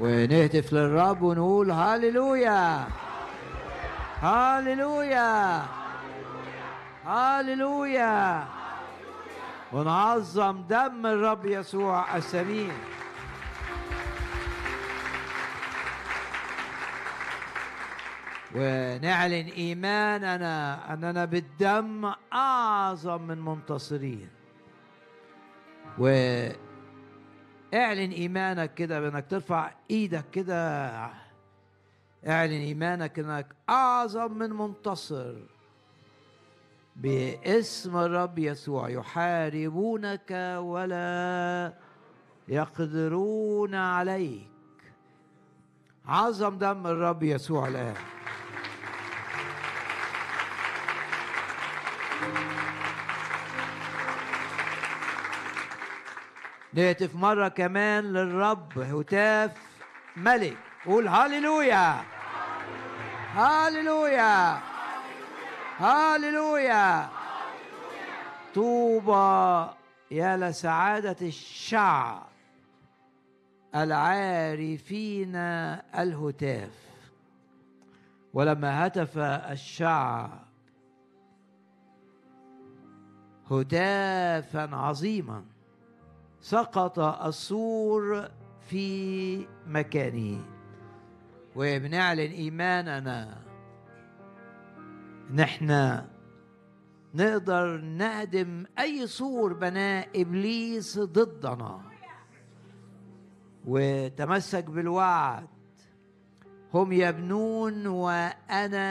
ونهتف للرب ونقول هاليلويا. هاليلويا. هاليلويا. ونعظم دم الرب يسوع الثمين ونعلن إيماننا أننا بالدم أعظم من منتصرين. واعلن إيمانك كده بأنك ترفع إيدك كده. اعلن إيمانك إنك أعظم من منتصر. باسم الرب يسوع. يحاربونك ولا يقدرون عليك. عظم دم الرب يسوع الآن. نهتف مرة كمان للرب هتاف ملك. قول هاليلويا. هاليلويا. هاليلويا. طوبى يا لسعادة الشعب العارفين الهتاف. ولما هتف الشعب هتافا عظيما. سقط السور في مكانه. وبنعلن إيماننا. نحن نقدر نهدم أي سور بناه إبليس ضدنا. وتمسك بالوعد. هم يبنون وأنا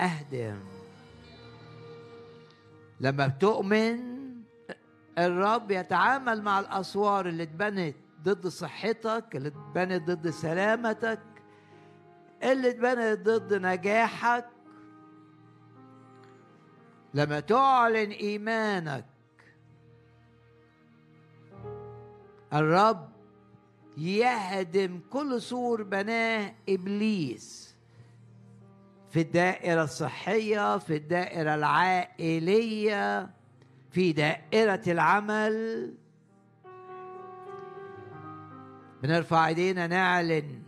أهدم. لما بتؤمن الرب يتعامل مع الأسوار اللي اتبنت ضد صحتك اللي اتبنت ضد سلامتك اللي اتبنت ضد نجاحك. لما تعلن إيمانك الرب يهدم كل سور بناه إبليس في الدائرة الصحية في الدائرة العائلية. في دائرة العمل. بنرفع ايدينا نعلن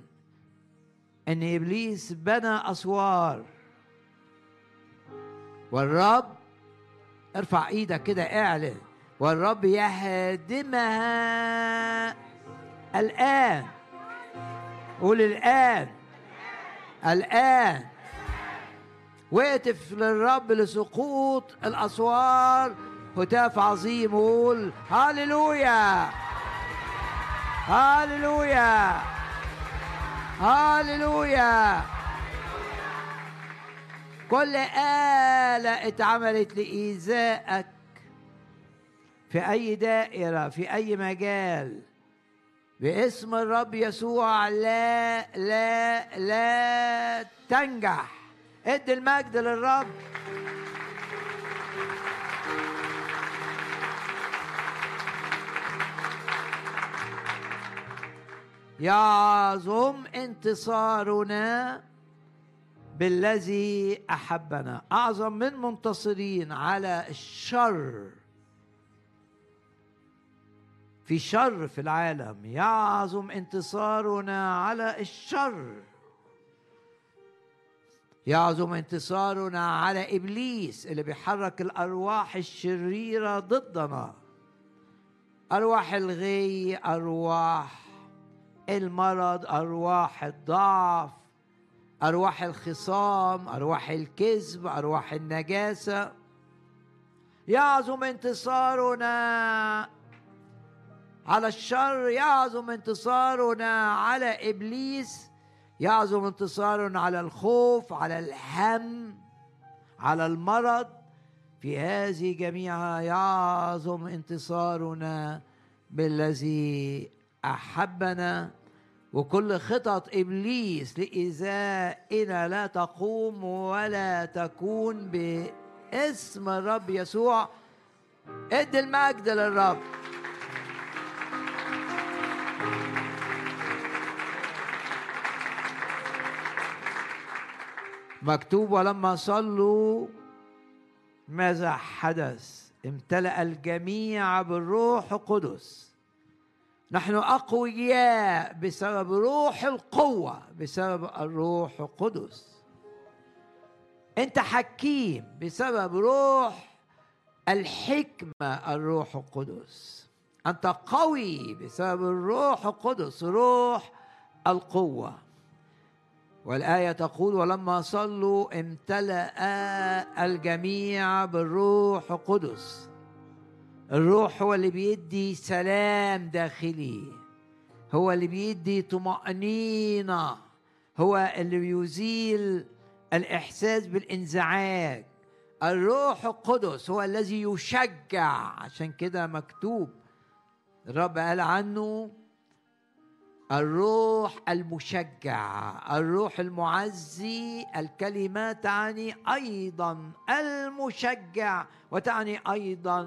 أن إبليس بنى أسوار. والرب ارفع إيدك كده اعلن. والرب يهدمها الآن. قول الآن. الآن. واهتف للرب لسقوط الأسوار. هتاف عظيم. قول هاليلويا. هاليلويا. هاليلويا. كل آلة اتعملت لإيذائك. في أي دائرة في أي مجال. باسم الرب يسوع. لا لا لا تنجح. ادي المجد للرب. يعظم انتصارنا بالذي أحبنا. أعظم من منتصرين على الشر. في شر في العالم. يعظم انتصارنا على الشر. يعظم انتصارنا على إبليس اللي بيحرك الأرواح الشريرة ضدنا. أرواح الغي أرواح المرض أرواح الضعف أرواح الخصام أرواح الكذب أرواح النجاسة. يعظم انتصارنا على الشر يعظم انتصارنا على إبليس يعظم انتصارنا على الخوف على الهم على المرض. في هذه جميعها يعظم انتصارنا بالذي أحبنا. وكل خطط إبليس لإيذائنا لا تقوم ولا تكون باسم الرب يسوع. ادي المجد للرب. مكتوب ولما صلوا ماذا حدث؟ امتلأ الجميع بالروح القدس. نحن أقوياء بسبب روح القوة بسبب الروح القدس. أنت حكيم بسبب روح الحكمة الروح القدس. أنت قوي بسبب الروح القدس روح القوة. والآية تقول ولما صلوا امتلأ الجميع بالروح القدس. الروح هو اللي بيدي سلام داخلي. هو اللي بيدي طمأنينة. هو اللي بيزيل الإحساس بالانزعاج. الروح القدس هو الذي يشجع. عشان كده مكتوب الرب قال عنه الروح المشجع الروح المعزي الكلمة تعني أيضا المشجع وتعني أيضا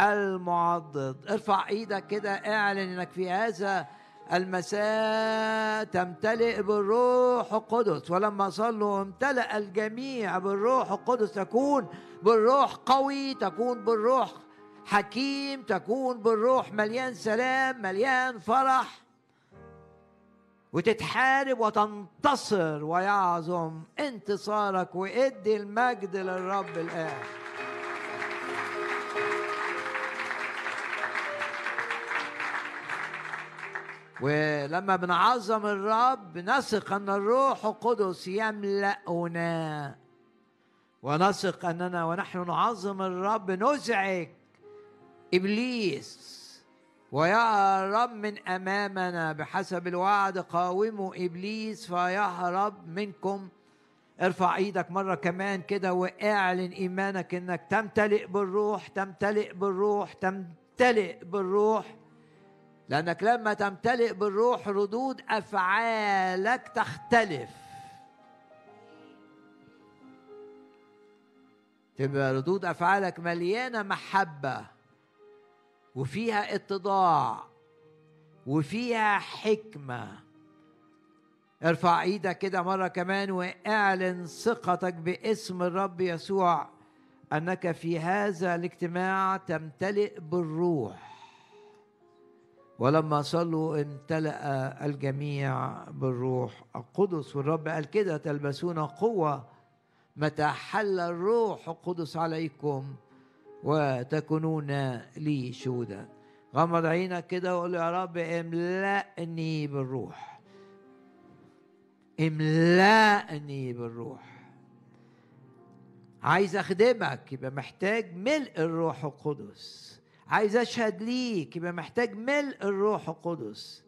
المعضد. ارفع إيدك كده اعلن انك في هذا المساء تمتلئ بالروح القدس. ولما صلوا امتلأ الجميع بالروح القدس. تكون بالروح قوي تكون بالروح حكيم تكون بالروح مليان سلام مليان فرح. وتتحارب وتنتصر ويعظم انتصارك وادي المجد للرب الآن. ولما بنعظم الرب نثق أن الروح القدس يملأنا. ونثق أننا ونحن نعظم الرب نزعج إبليس. ويهرب من أمامنا بحسب الوعد قاوموا إبليس فيهرب منكم. ارفع إيدك مرة كمان كده واعلن إيمانك إنك تمتلئ بالروح تمتلئ بالروح تمتلئ بالروح. لأنك لما تمتلئ بالروح ردود أفعالك تختلف. تبقى ردود أفعالك مليانة محبة وفيها اتضاع وفيها حكمة. ارفع إيدك كده مرة كمان واعلن ثقتك باسم الرب يسوع أنك في هذا الاجتماع تمتلئ بالروح. ولما صلوا امتلأ الجميع بالروح. القدس والرب قال كده تلبسون قوة متى حل الروح القدس عليكم وتكونون لي شهودا. غمض عينك كده وقول يا رب املأني بالروح. املأني بالروح. عايز أخدمك يبقى محتاج ملء الروح القدس. عايز أشهد ليك يبقى محتاج ملء الروح القدس.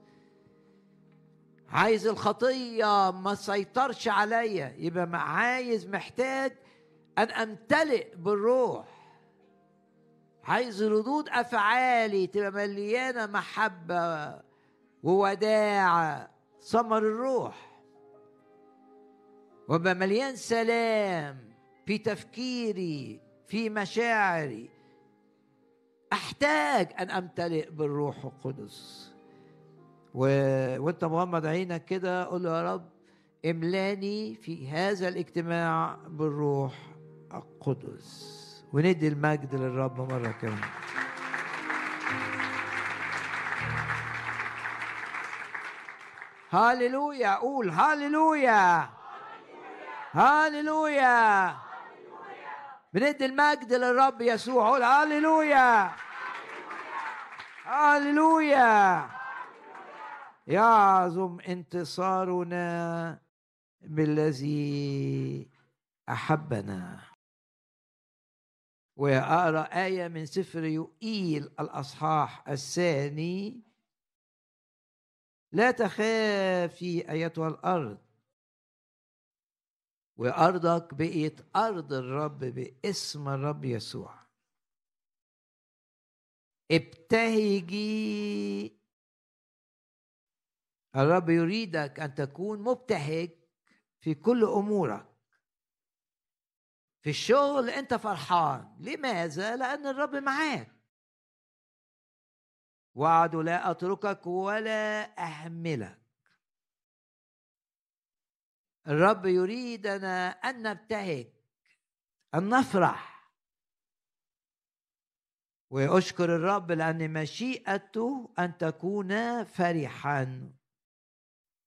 عايز الخطية ما تسيطرش عليا يبقى عايز محتاج أن أمتلئ بالروح. عايز ردود أفعالي تبقى مليانة محبة ووداعة ثمر الروح. وأبقى مليان سلام في تفكيري في مشاعري. أحتاج أن أمتلئ بالروح القدس. و... وأنت مغمض عينك كده قول له يا رب املاني في هذا الاجتماع بالروح القدس. وندي المجد للرب مرة كمان. هاليلويا قول هاليلويا. هاليلويا. بندي المجد للرب يسوع. قول هللويا. هللويا. يعظم انتصارنا بالذي أحبنا. وأقرأ آية من سفر يؤيل الأصحاح الثاني. لا تخافي أيتها الأرض. وأرضك بقيت أرض الرب باسم الرب يسوع. ابتهجي الرب يريدك أن تكون مبتهج في كل أمورك. في الشغل أنت فرحان. لماذا؟ لأن الرب معاك. وعد لا أتركك ولا أهملك. الرب يريدنا أن نبتهج أن نفرح. وأشكر الرب لأن مشيئته أن تكون فرحا.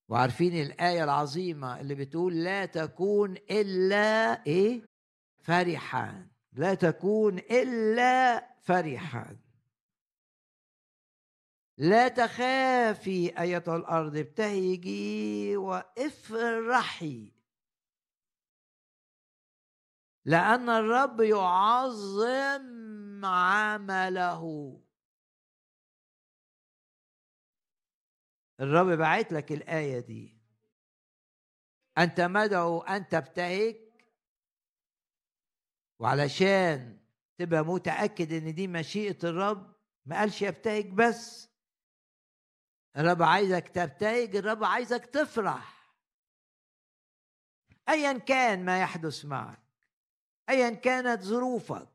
وعارفين الآية العظيمة اللي بتقول لا تكون إلا إيه؟ فرحا. لا تكون إلا فرحا. لا تخافي ايتها الأرض ابتهجي وافرحي. لأن الرب يعظم عمله. الرب بعت لك الآية دي. أنت مدعو أن تبتهج وعلشان تبقى متأكد إن دي مشيئة الرب ما قالش يبتهج بس. الرب عايزك تبتهج الرب عايزك تفرح. ايا كان ما يحدث معك ايا كانت ظروفك.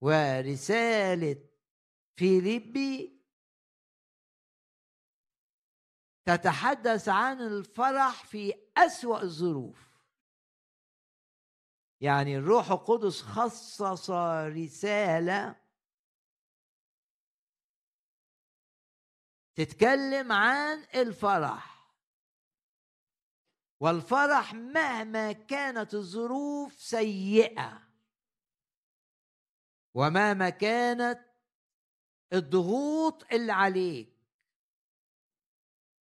ورسالة فيليبي تتحدث عن الفرح في أسوأ الظروف. يعني الروح القدس خصص رسالة تتكلم عن الفرح. والفرح مهما كانت الظروف سيئة. ومهما كانت الضغوط اللي عليك.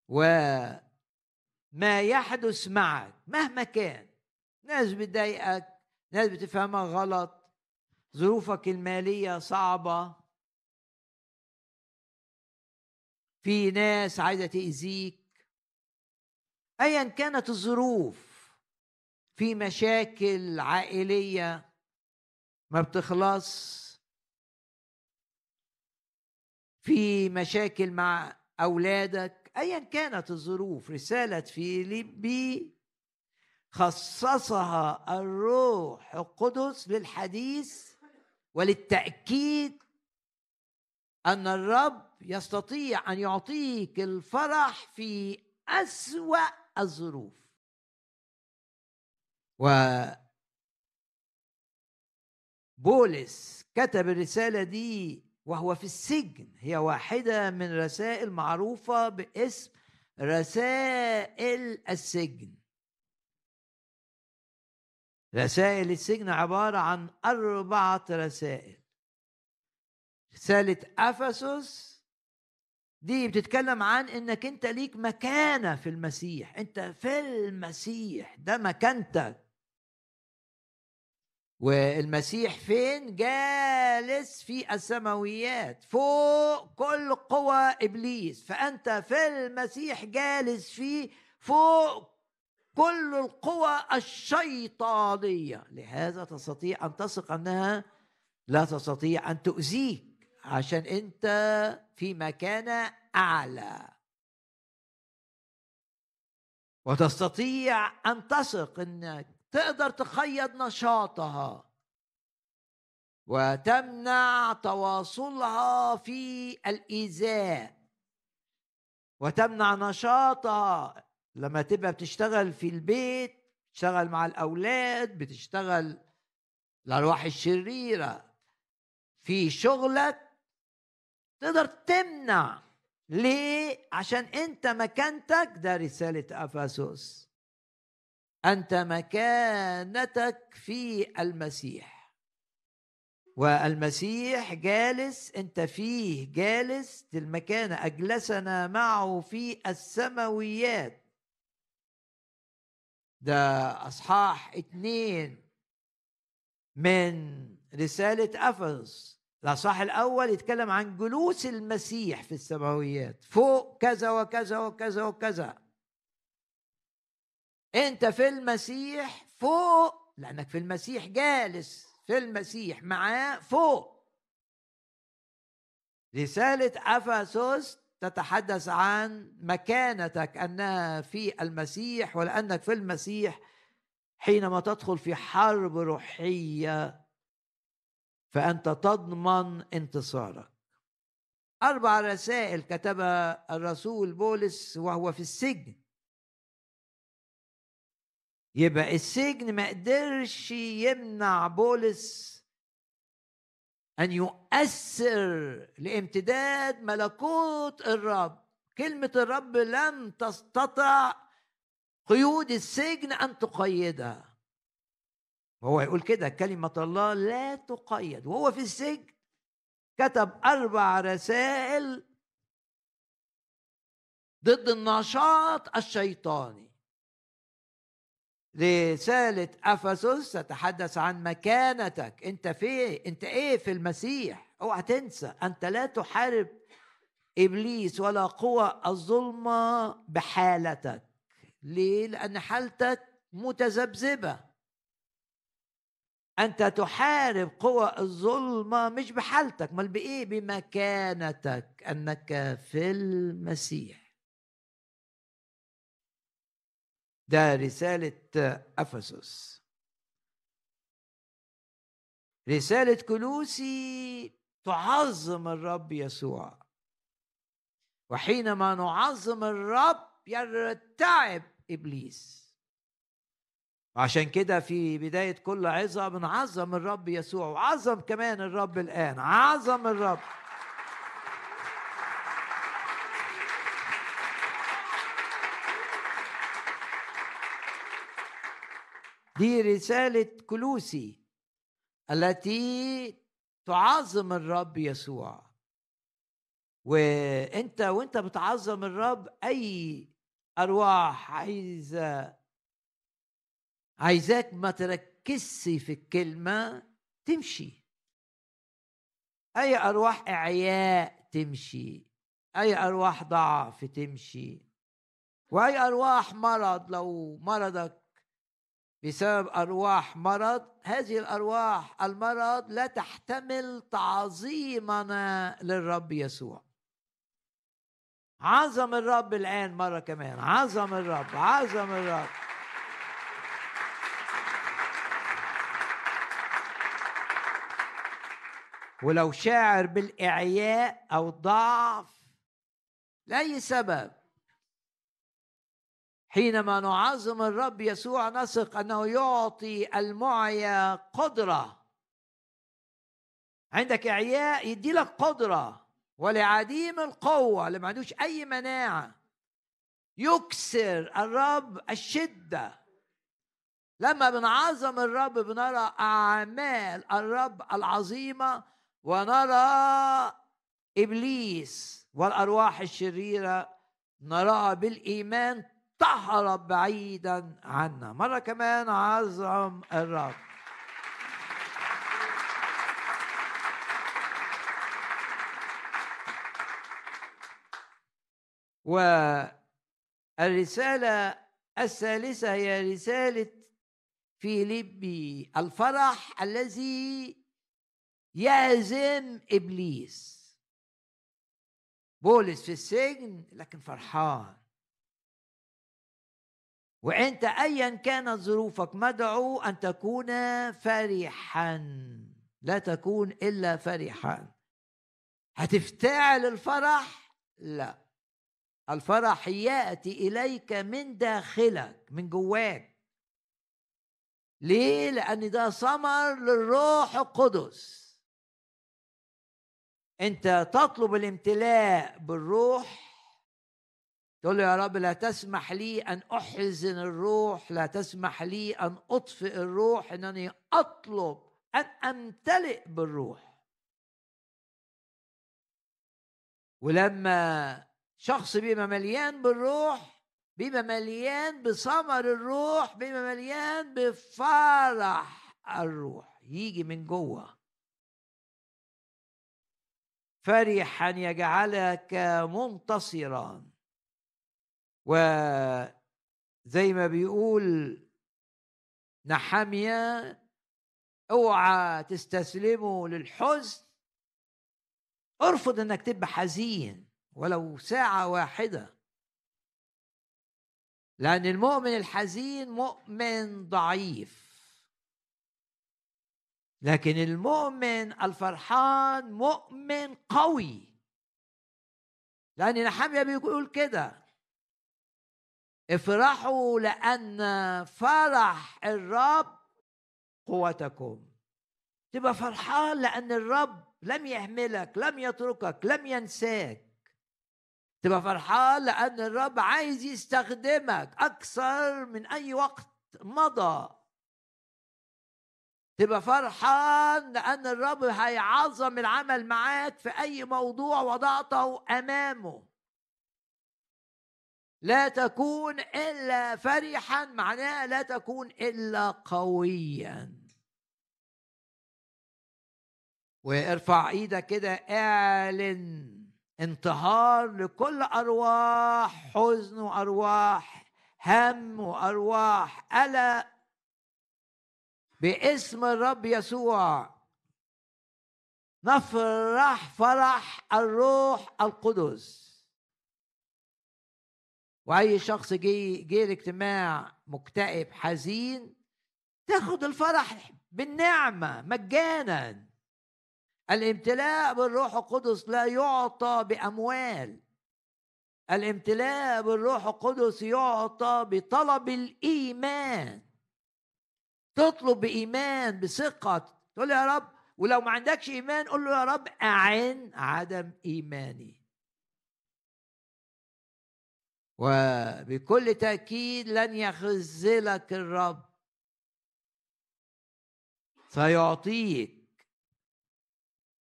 وما يحدث معك مهما كان. ناس بتضايقك ناس بتفهمك غلط. ظروفك المالية صعبة. في ناس عايزة تأذيك. ايا كانت الظروف في مشاكل عائلية ما بتخلص. في مشاكل مع أولادك. ايا كانت الظروف رسالة فيليبي خصصها الروح القدس للحديث وللتأكيد أن الرب يستطيع أن يعطيك الفرح في أسوأ الظروف. و بولس كتب الرسالة دي وهو في السجن. هي واحدة من رسائل معروفة باسم رسائل السجن. رسائل السجن عبارة عن أربعة رسائل. رسالة أفسس دي بتتكلم عن إنك أنت ليك مكانة في المسيح. أنت في المسيح. ده مكانتك. والمسيح فين؟ جالس في السماويات فوق كل قوى إبليس. فأنت في المسيح جالس فيه فوق كل القوى الشيطانية. لهذا تستطيع أن تثق أنها لا تستطيع أن تؤذيك عشان انت في مكانة أعلى. وتستطيع أن تثق إنك تقدر تقيد نشاطها. وتمنع تواصلها في الإيذاء. وتمنع نشاطها لما تبقى بتشتغل في البيت بتشتغل مع الأولاد بتشتغل الارواح الشريرة. في شغلك تقدر تمنع ليه؟ عشان انت مكانتك. ده رسالة افسس أنت مكانتك في المسيح. والمسيح جالس انت فيه جالس. المكانة. أجلسنا معه في السماويات. ده أصحاح اتنين من رسالة افسس الاصحاح الأول يتكلم عن جلوس المسيح في السماويات. فوق كذا وكذا وكذا وكذا. أنت في المسيح فوق لأنك في المسيح جالس. في المسيح معاه فوق. رسالة أفسس تتحدث عن مكانتك أنها في المسيح ولأنك في المسيح حينما تدخل في حرب روحية فأنت تضمن انتصارك. أربع رسائل كتبها الرسول بولس وهو في السجن. يبقى السجن ما قدرش يمنع بولس أن يؤثر لامتداد ملكوت الرب. كلمة الرب لم تستطع قيود السجن أن تقيدها. وهو يقول كده كلمة الله لا تقيد. وهو في السجن كتب أربع رسائل ضد النشاط الشيطاني. رسالة أفسس تتحدث عن مكانتك. أنت فين أنت إيه في المسيح؟ أوعى تنسى. أنت لا تحارب إبليس ولا قوى الظلمة بحالتك. ليه؟ لأن حالتك متذبذبة. أنت تحارب قوى الظلمة مش بحالتك بل بإيه؟ بمكانتك أنك في المسيح. ده رسالة أفسس. رسالة كلوسي تعظم الرب يسوع. وحينما نعظم الرب يرتعب إبليس. وعشان كده في بداية كل عظة بنعظم الرب يسوع وعظم كمان الرب الآن عظم الرب. دي رسالة كلوسي التي تعظم الرب يسوع. وإنت وإنت بتعظم الرب أي أرواح عايزه عايزاك ما تركزش في الكلمة تمشي. أي أرواح إعياء تمشي أي أرواح ضعف تمشي. وأي أرواح مرض لو مرضك بسبب أرواح مرض هذه الأرواح المرض لا تحتمل تعظيمنا للرب يسوع. عظم الرب الآن مرة كمان عظم الرب عظم الرب. ولو شاعر بالإعياء أو الضعف لأي سبب. حينما نعظم الرب يسوع نثق أنه يعطي المعيا قدرة. عندك إعياء يدي لك قدرة ولعديم القوة اللي ما عندوش أي مناعة. يكسر الرب الشدة. لما بنعظم الرب بنرى أعمال الرب العظيمة ونرى إبليس والأرواح الشريرة نراها بالإيمان تهرب بعيدا عنا. مرة كمان عظم الرب. والرسالة الثالثة هي رسالة فيليبي الفرح الذي يهزم إبليس. بولس في السجن لكن فرحان. وأنت ايا كانت ظروفك مدعو أن تكون فرحا. لا تكون إلا فرحا. هتفتعل الفرح؟ لا. الفرح يأتي إليك من داخلك من جواك. ليه؟ لأن ده ثمر للروح القدس. أنت تطلب الامتلاء بالروح. تقول له يا رب لا تسمح لي أن أحزن الروح لا تسمح لي أن أطفئ الروح إنني أطلب أن أمتلئ بالروح. ولما شخص بيبقى مليان بالروح بيبقى مليان بثمر الروح بيبقى مليان بفرح الروح. يجي من جوه. فرحا يجعلك منتصرا. وزي ما بيقول نحامية أوعى تستسلموا للحزن. ارفض إنك تبقى حزين ولو ساعة واحدة. لأن المؤمن الحزين مؤمن ضعيف. لكن المؤمن الفرحان مؤمن قوي. لأن نحامية بيقول كده. افرحوا لأن فرح الرب قوتكم. تبقى فرحان لأن الرب لم يهملك لم يتركك لم ينساك. تبقى فرحان لأن الرب عايز يستخدمك أكثر من أي وقت مضى. تبقى فرحان لأن الرب هيعظم العمل معاك في أي موضوع وضعته أمامه. لا تكون إلا فرحا معناها لا تكون إلا قويا. وارفع إيدك كده اعلن انتهار لكل أرواح حزن وأرواح هم وأرواح قلق باسم الرب يسوع. نفرح فرح الروح القدس. وأي شخص جه جه الاجتماع مكتئب حزين تاخد الفرح بالنعمة مجانا. الامتلاء بالروح القدس لا يعطى بأموال. الامتلاء بالروح القدس يعطى بطلب الإيمان. تطلب بإيمان بثقة. تقول يا رب ولو ما عندكش إيمان قول له يا رب أعن عدم إيماني. وبكل تأكيد لن يخذلك الرب. سيعطيك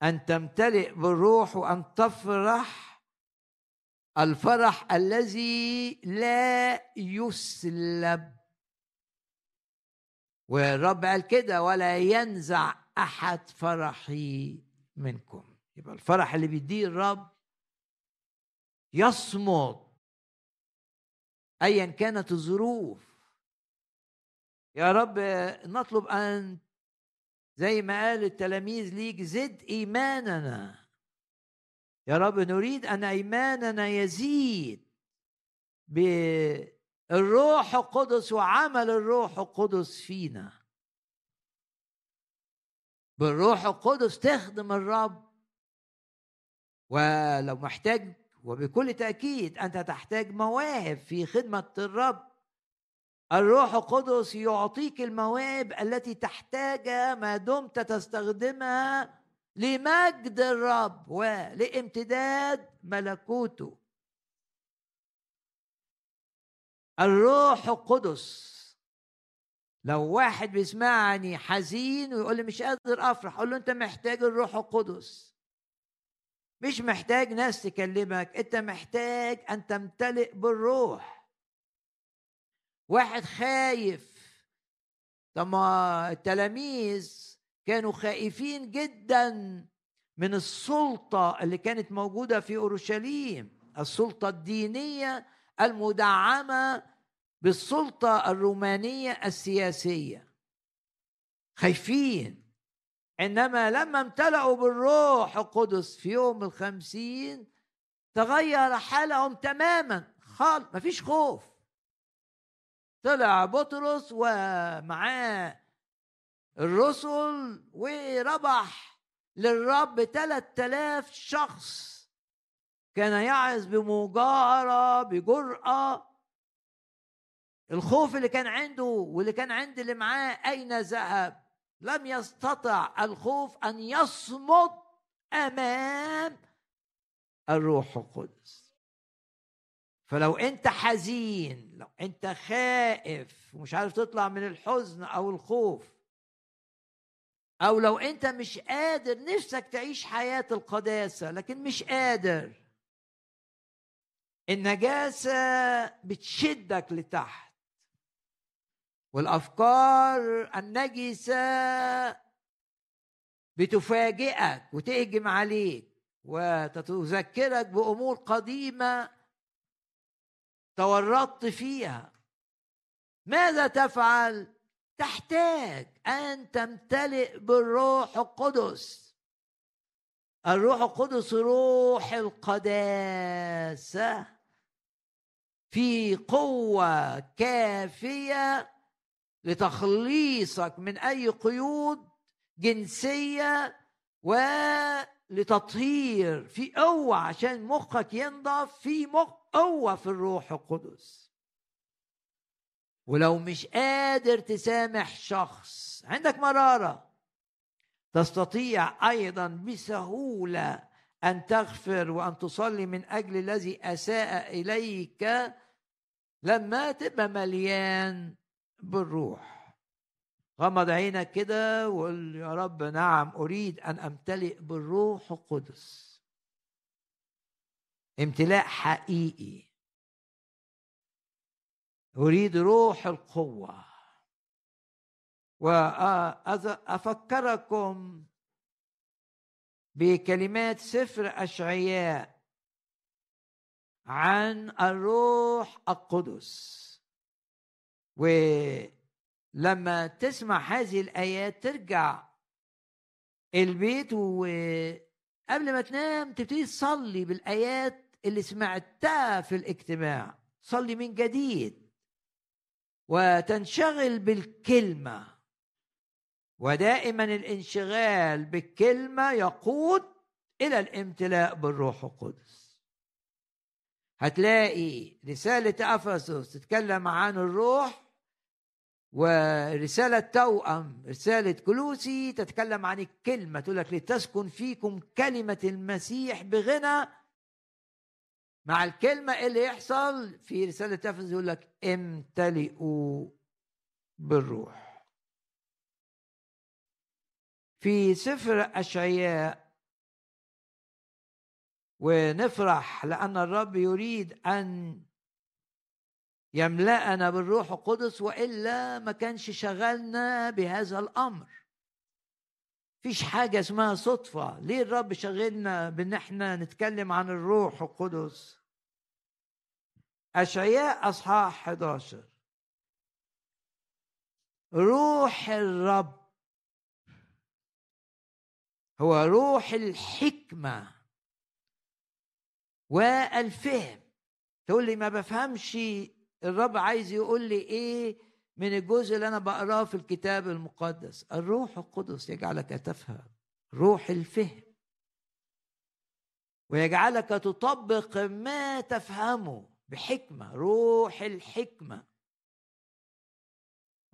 أن تمتلئ بالروح وأن تفرح الفرح الذي لا يسلب. والرب قال كده ولا ينزع أحد فرحي منكم. يبقى الفرح اللي بيديه الرب يصمد ايا كانت الظروف. يا رب نطلب أن زي ما قال التلاميذ ليك زد إيماننا. يا رب نريد أن إيماننا يزيد بالروح القدس وعمل الروح القدس فينا. بالروح القدس تخدم الرب. ولو محتاج وبكل تأكيد أنت تحتاج مواهب في خدمة الرب. الروح القدس يعطيك المواهب التي تحتاجها ما دمت تستخدمها لمجد الرب ولامتداد ملكوته. الروح القدس. لو واحد بيسمعني حزين ويقول لي مش قادر أفرح أقول له أنت محتاج الروح القدس. مش محتاج ناس تكلمك أنت محتاج أن تمتلئ بالروح. واحد خايف. طب ما التلاميذ كانوا خائفين جدا من السلطة اللي كانت موجودة في أورشليم السلطة الدينية المدعمة بالسلطة الرومانية السياسية. خايفين. إنما لما امتلأوا بالروح القدس في يوم الخمسين تغير حالهم تماما. خالص مفيش خوف. طلع بطرس ومعاه الرسل وربح للرب ثلاثة آلاف شخص. كان يعظ بمجاهرة بجرأة. الخوف اللي كان عنده واللي كان عند اللي معاه أين ذهب؟ لم يستطع الخوف أن يصمد أمام الروح القدس. فلو أنت حزين لو أنت خائف ومش عارف تطلع من الحزن أو الخوف أو لو أنت مش قادر نفسك تعيش حياة القداسة لكن مش قادر النجاسة بتشدك لتحت. والأفكار النجسة بتفاجئك وتهجم عليك وتذكرك بأمور قديمة تورطت فيها. ماذا تفعل؟ تحتاج أن تمتلئ بالروح القدس. الروح القدس روح القداسة. في قوة كافية لتخليصك من أي قيود جنسية ولتطهير. في قوة عشان مخك ينضف في مخ قوة في الروح القدس. ولو مش قادر تسامح شخص عندك مرارة. تستطيع أيضا بسهولة أن تغفر وأن تصلي من أجل الذي أساء إليك لما تبقى مليان بالروح. غمض عينك كده وقول يا رب نعم أريد أن أمتلئ بالروح القدس. امتلاء حقيقي. أريد روح القوة. وأفكركم بكلمات سفر أشعياء عن الروح القدس. ولما تسمع هذه الآيات ترجع البيت وقبل ما تنام تبتدي تصلي بالآيات اللي سمعتها في الاجتماع. صلي من جديد وتنشغل بالكلمة. ودائما الانشغال بالكلمة يقود إلى الامتلاء بالروح القدس. هتلاقي رسالة أفسس تتكلم عن الروح ورسالة توأم رسالة كلوسي تتكلم عن الكلمة تقول لك لتسكن فيكم كلمة المسيح بغنى. مع الكلمة إيه اللي يحصل في رسالة أفسس يقول لك امتلئوا بالروح. في سفر أشعياء ونفرح لأن الرب يريد أن يملأنا بالروح القدس وإلا ما كانش شغلنا بهذا الأمر. فيش حاجة اسمها صدفة. ليه الرب شغلنا بأن إحنا نتكلم عن الروح القدس؟ أشعياء أصحاح 11 روح الرب هو روح الحكمة. والفهم. تقول لي ما بفهمش الرب عايز يقول لي إيه من الجزء اللي أنا بقراه في الكتاب المقدس. الروح القدس يجعلك تفهم. روح الفهم. ويجعلك تطبق ما تفهمه بحكمة. روح الحكمة.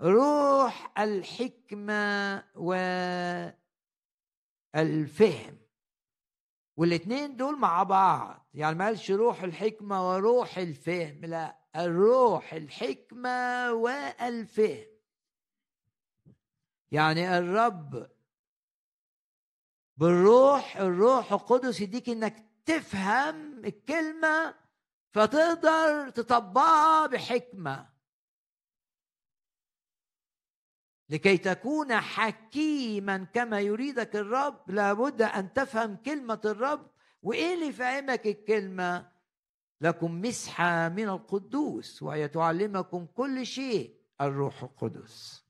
روح الحكمة و الفهم والاثنين دول مع بعض. يعني ما قالش روح الحكمة وروح الفهم. لا الروح الحكمة والفهم. يعني الرب بالروح الروح القدس يديك إنك تفهم الكلمة فتقدر تطبقها بحكمة. لكي تكون حكيما كما يريدك الرب لابد أن تفهم كلمة الرب. وإيه اللي فهمك الكلمة؟ لكم مسحة من القدوس وهي تعلمكم كل شيء الروح القدس.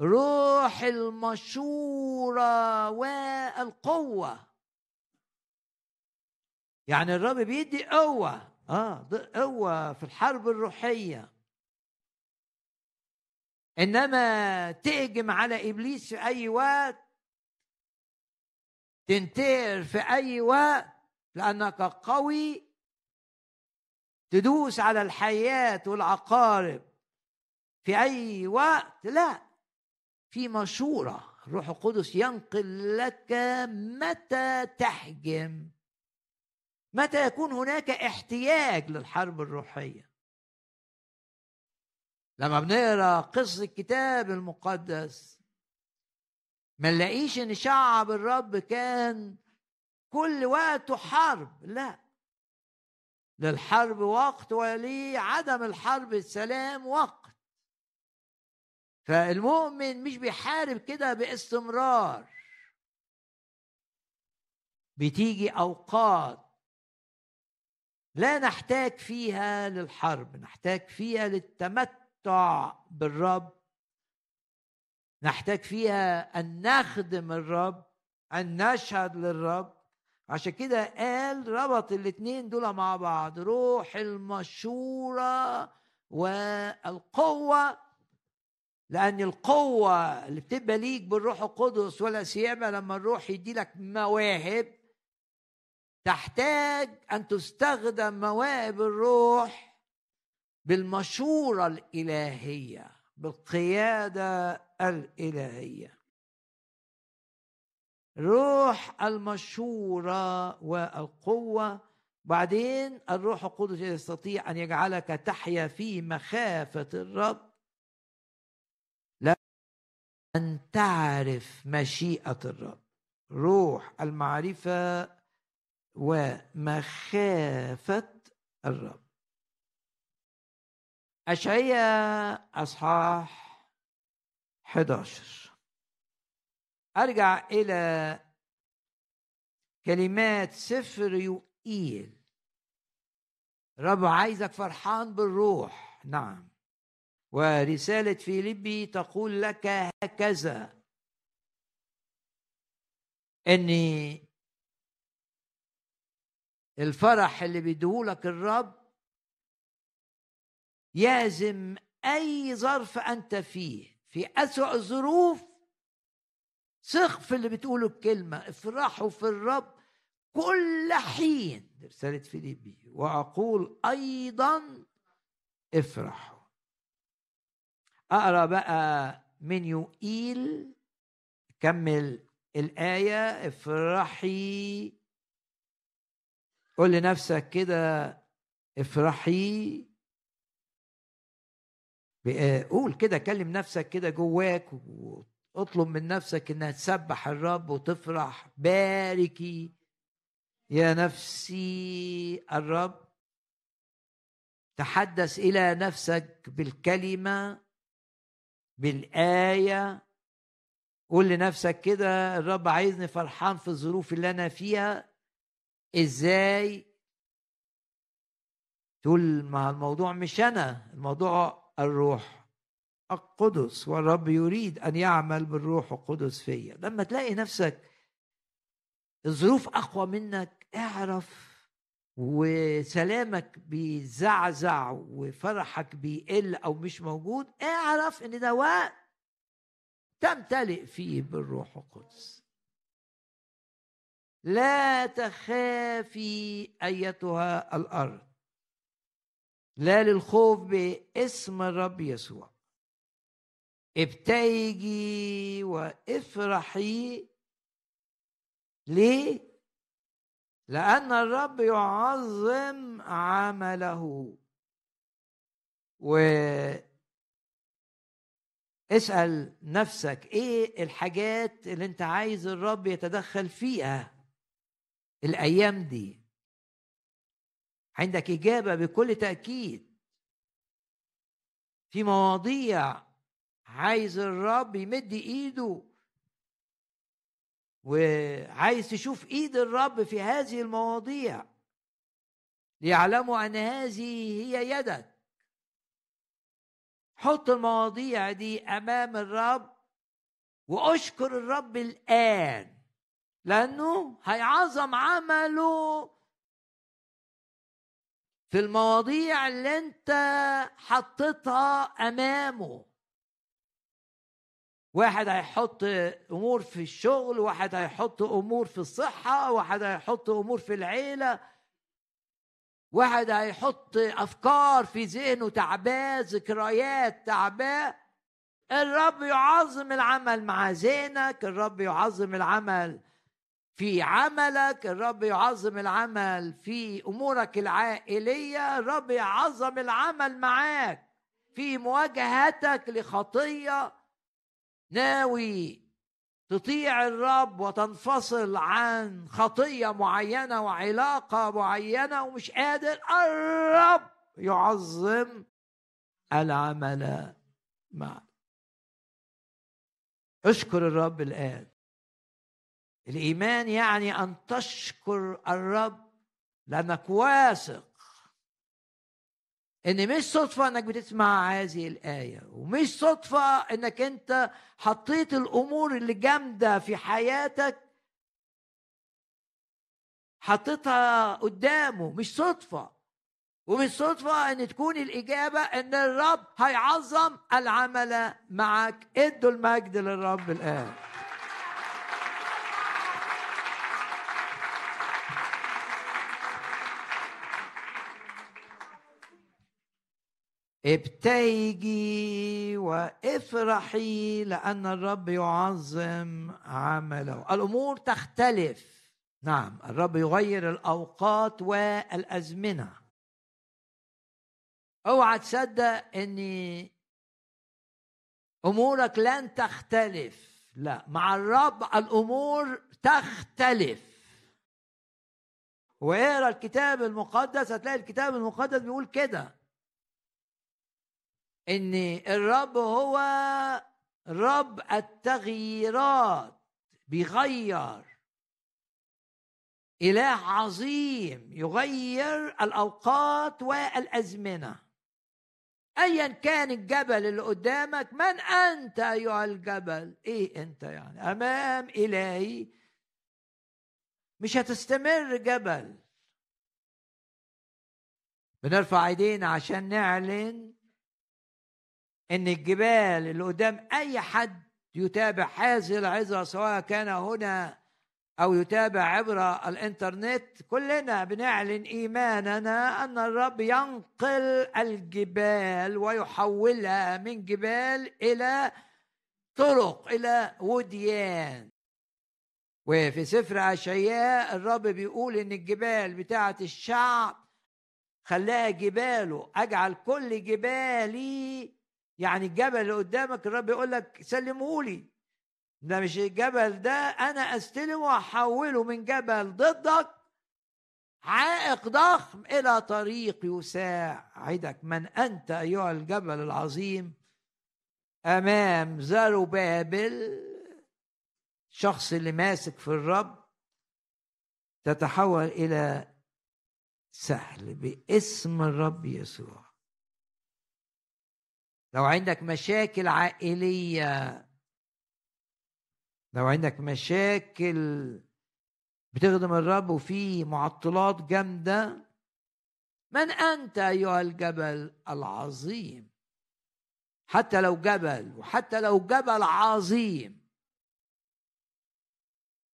روح المشورة والقوة. يعني الرب بيدي قوة. آه قوة في الحرب الروحية. إنما تهجم على إبليس في أي وقت تنتهر في أي وقت لأنك قوي تدوس على الحياة والعقارب. في أي وقت؟ لا. في مشورة. الروح القدس ينقل لك متى تحجم متى يكون هناك احتياج للحرب الروحية. لما بنقرأ قصة الكتاب المقدس ما نلاقيش إن شعب الرب كان كل وقته حرب لا. للحرب وقت ولعدم الحرب السلام وقت. فالمؤمن مش بيحارب كده باستمرار. بتيجي أوقات لا نحتاج فيها للحرب نحتاج فيها للتمتع. التمتع بالرب. نحتاج فيها أن نخدم الرب أن نشهد للرب. عشان كده قال ربط الاثنين دول مع بعض روح المشورة والقوة. لأن القوة اللي بتبقى ليك بالروح القدس ولا سيما لما الروح يدي لك مواهب تحتاج أن تستخدم مواهب الروح بالمشورة الإلهية بالقيادة الإلهية. روح المشورة والقوة بعدين الروح القدس يستطيع أن يجعلك تحيا في مخافة الرب. أن تعرف مشيئة الرب. روح المعرفة ومخافة الرب. أشعية أصحاح 11 أرجع إلى كلمات سفر يوئيل رب عايزك فرحان بالروح. نعم. ورسالة فيليبي تقول لك هكذا. ان الفرح اللي بيديهولك الرب يازم أي ظرف أنت فيه في أسوأ الظروف ثق في اللي بتقوله الكلمة افرحوا في الرب كل حين. رسالة فيليبي. وأقول أيضا افرحوا. أقرأ بقى من يوئيل كمل الآية. افرحي. قول لنفسك كده افرحي. قول كده كلم نفسك كده جواك واطلب من نفسك إنها تسبح الرب وتفرح. باركي يا نفسي الرب. تحدث إلى نفسك بالكلمة بالآية. قول لنفسك كده الرب عايزني فرحان في الظروف اللي أنا فيها. إزاي؟ تقول ما الموضوع مش أنا الموضوع الروح القدس والرب يريد أن يعمل بالروح القدس فيا. لما تلاقي نفسك الظروف أقوى منك اعرف وسلامك بيزعزع وفرحك بيقل أو مش موجود اعرف إن ده وقت تمتلئ فيه بالروح القدس. لا تخافي أيتها الأرض. لا للخوف باسم الرب يسوع. ابتهجي وافرحي ليه؟ لأن الرب يعظم عمله. و اسأل نفسك إيه الحاجات اللي أنت عايز الرب يتدخل فيها الأيام دي؟ عندك إجابة بكل تأكيد. في مواضيع عايز الرب يمد إيده وعايز تشوف إيد الرب في هذه المواضيع ليعلموا أن هذه هي يدك. حط المواضيع دي أمام الرب وأشكر الرب الآن لأنه هيعظم عمله في المواضيع اللي انت حطيتها امامه. واحد هيحط امور في الشغل واحد هيحط امور في الصحة واحد هيحط امور في العيلة واحد هيحط افكار في ذهنه تعباه ذكريات تعباه. الرب يعظم العمل مع ذهنك الرب يعظم العمل في عملك الرب يعظم العمل. في أمورك العائلية الرب يعظم العمل معاك. في مواجهتك لخطية ناوي تطيع الرب وتنفصل عن خطية معينة وعلاقة معينة ومش قادر. الرب يعظم العمل معك. اشكر الرب الآن. الإيمان يعني أن تشكر الرب لأنك واثق. إن مش صدفة إنك بتسمع هذه الآية ومش صدفة إنك أنت حطيت الأمور اللي جامدة في حياتك حطيتها قدامه. مش صدفة. ومش صدفة أن تكون الإجابة أن الرب هيعظم العمل معك. إدوا المجد للرب الآن. ابتهجي وافرحي لأن الرب يعظم عمله. الأمور تختلف. نعم الرب يغير الأوقات والأزمنة. أوعى تصدق ان أمورك لن تختلف. لا مع الرب الأمور تختلف. وإقرأ الكتاب المقدس هتلاقي الكتاب المقدس بيقول كده. إن الرب هو رب التغييرات بيغير. إله عظيم يغير الأوقات والأزمنة. ايا كان الجبل اللي قدامك من أنت أيها الجبل؟ إيه أنت يعني؟ أمام إلهي. مش هتستمر جبل. بنرفع إيدينا عشان نعلن إن الجبال اللي قدام أي حد يتابع هذه العظة سواء كان هنا أو يتابع عبر الإنترنت كلنا بنعلن إيماننا أن الرب ينقل الجبال ويحولها من جبال إلى طرق إلى وديان. وفي سفر أشعياء الرب بيقول إن الجبال بتاعة الشعب خلاها جباله أجعل كل جبالي يعني الجبل اللي قدامك الرب يقول لك سلمهولي ده مش الجبل ده أنا أستلمه وأحوله من جبل ضدك. عائق ضخم إلى طريق يساعدك من أنت أيها الجبل العظيم أمام زروبابل. الشخص اللي ماسك في الرب تتحول إلى سهل باسم الرب يسوع. لو عندك مشاكل عائلية لو عندك مشاكل بتخدم الرب وفي معطلات جامدة من أنت أيها الجبل العظيم؟ حتى لو جبل وحتى لو جبل عظيم.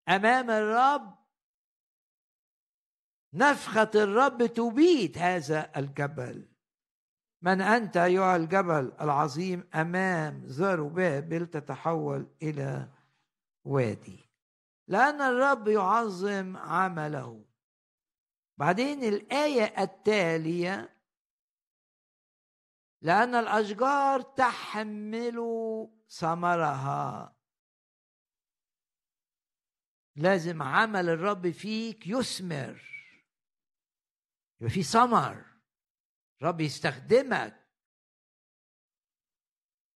أمام الرب نفخة الرب تبيت هذا الجبل. من أنت أيها الجبل العظيم أمام زربابل تتحول إلى وادي؟ لأن الرب يعظم عمله. بعدين الآية التالية لأن الأشجار تحمل ثمرها. لازم عمل الرب فيك يثمر. يبقى في ثمر. رب يستخدمك.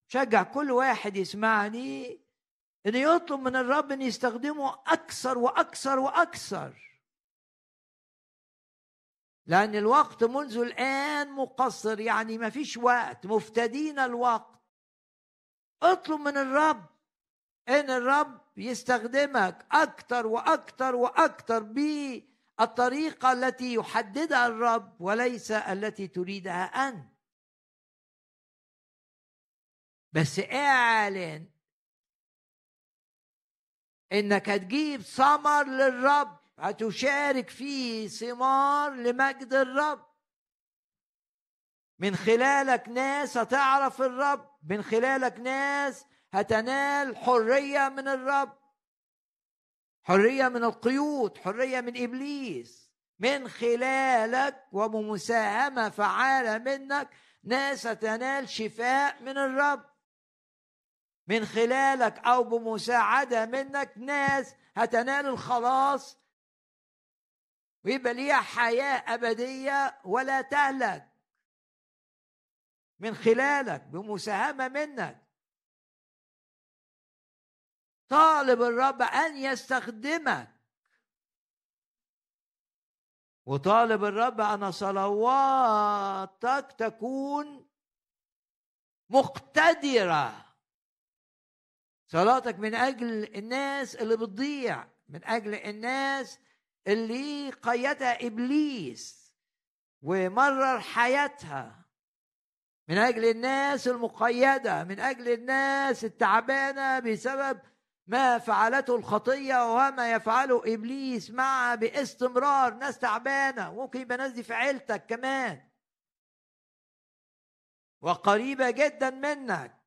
شجع كل واحد يسمعني إنه يطلب من الرب ان يستخدمه أكثر وأكثر وأكثر. لأن الوقت منذ الآن مقصر يعني ما فيش وقت مفتدين الوقت. اطلب من الرب إن الرب يستخدمك أكثر وأكثر وأكثر بالطريقة التي يحددها الرب وليس التي تريدها أنت. بس اعلن إنك هتجيب ثمر للرب هتشارك فيه ثمار لمجد الرب. من خلالك ناس هتعرف الرب من خلالك ناس هتنال حرية من الرب. حرية من القيود حرية من إبليس. من خلالك وبمساهمه فعالة منك ناس هتنال شفاء من الرب. من خلالك أو بمساعدة منك ناس هتنال الخلاص. ويبقى ليها حياة أبدية ولا تهلك. من خلالك بمساهمة منك طالب الرب أن يستخدمك. وطالب الرب ان صلواتك تكون مقتدرة. صلاتك من أجل الناس اللي بتضيع من أجل الناس اللي قيدها إبليس ومرر حياتها. من أجل الناس المقيدة من أجل الناس التعبانة بسبب ما فعلته الخطية وما يفعله إبليس مع باستمرار. ناس تعبانة ممكن يبقى ناس دي في عيلتك كمان. وقريبة جدا منك.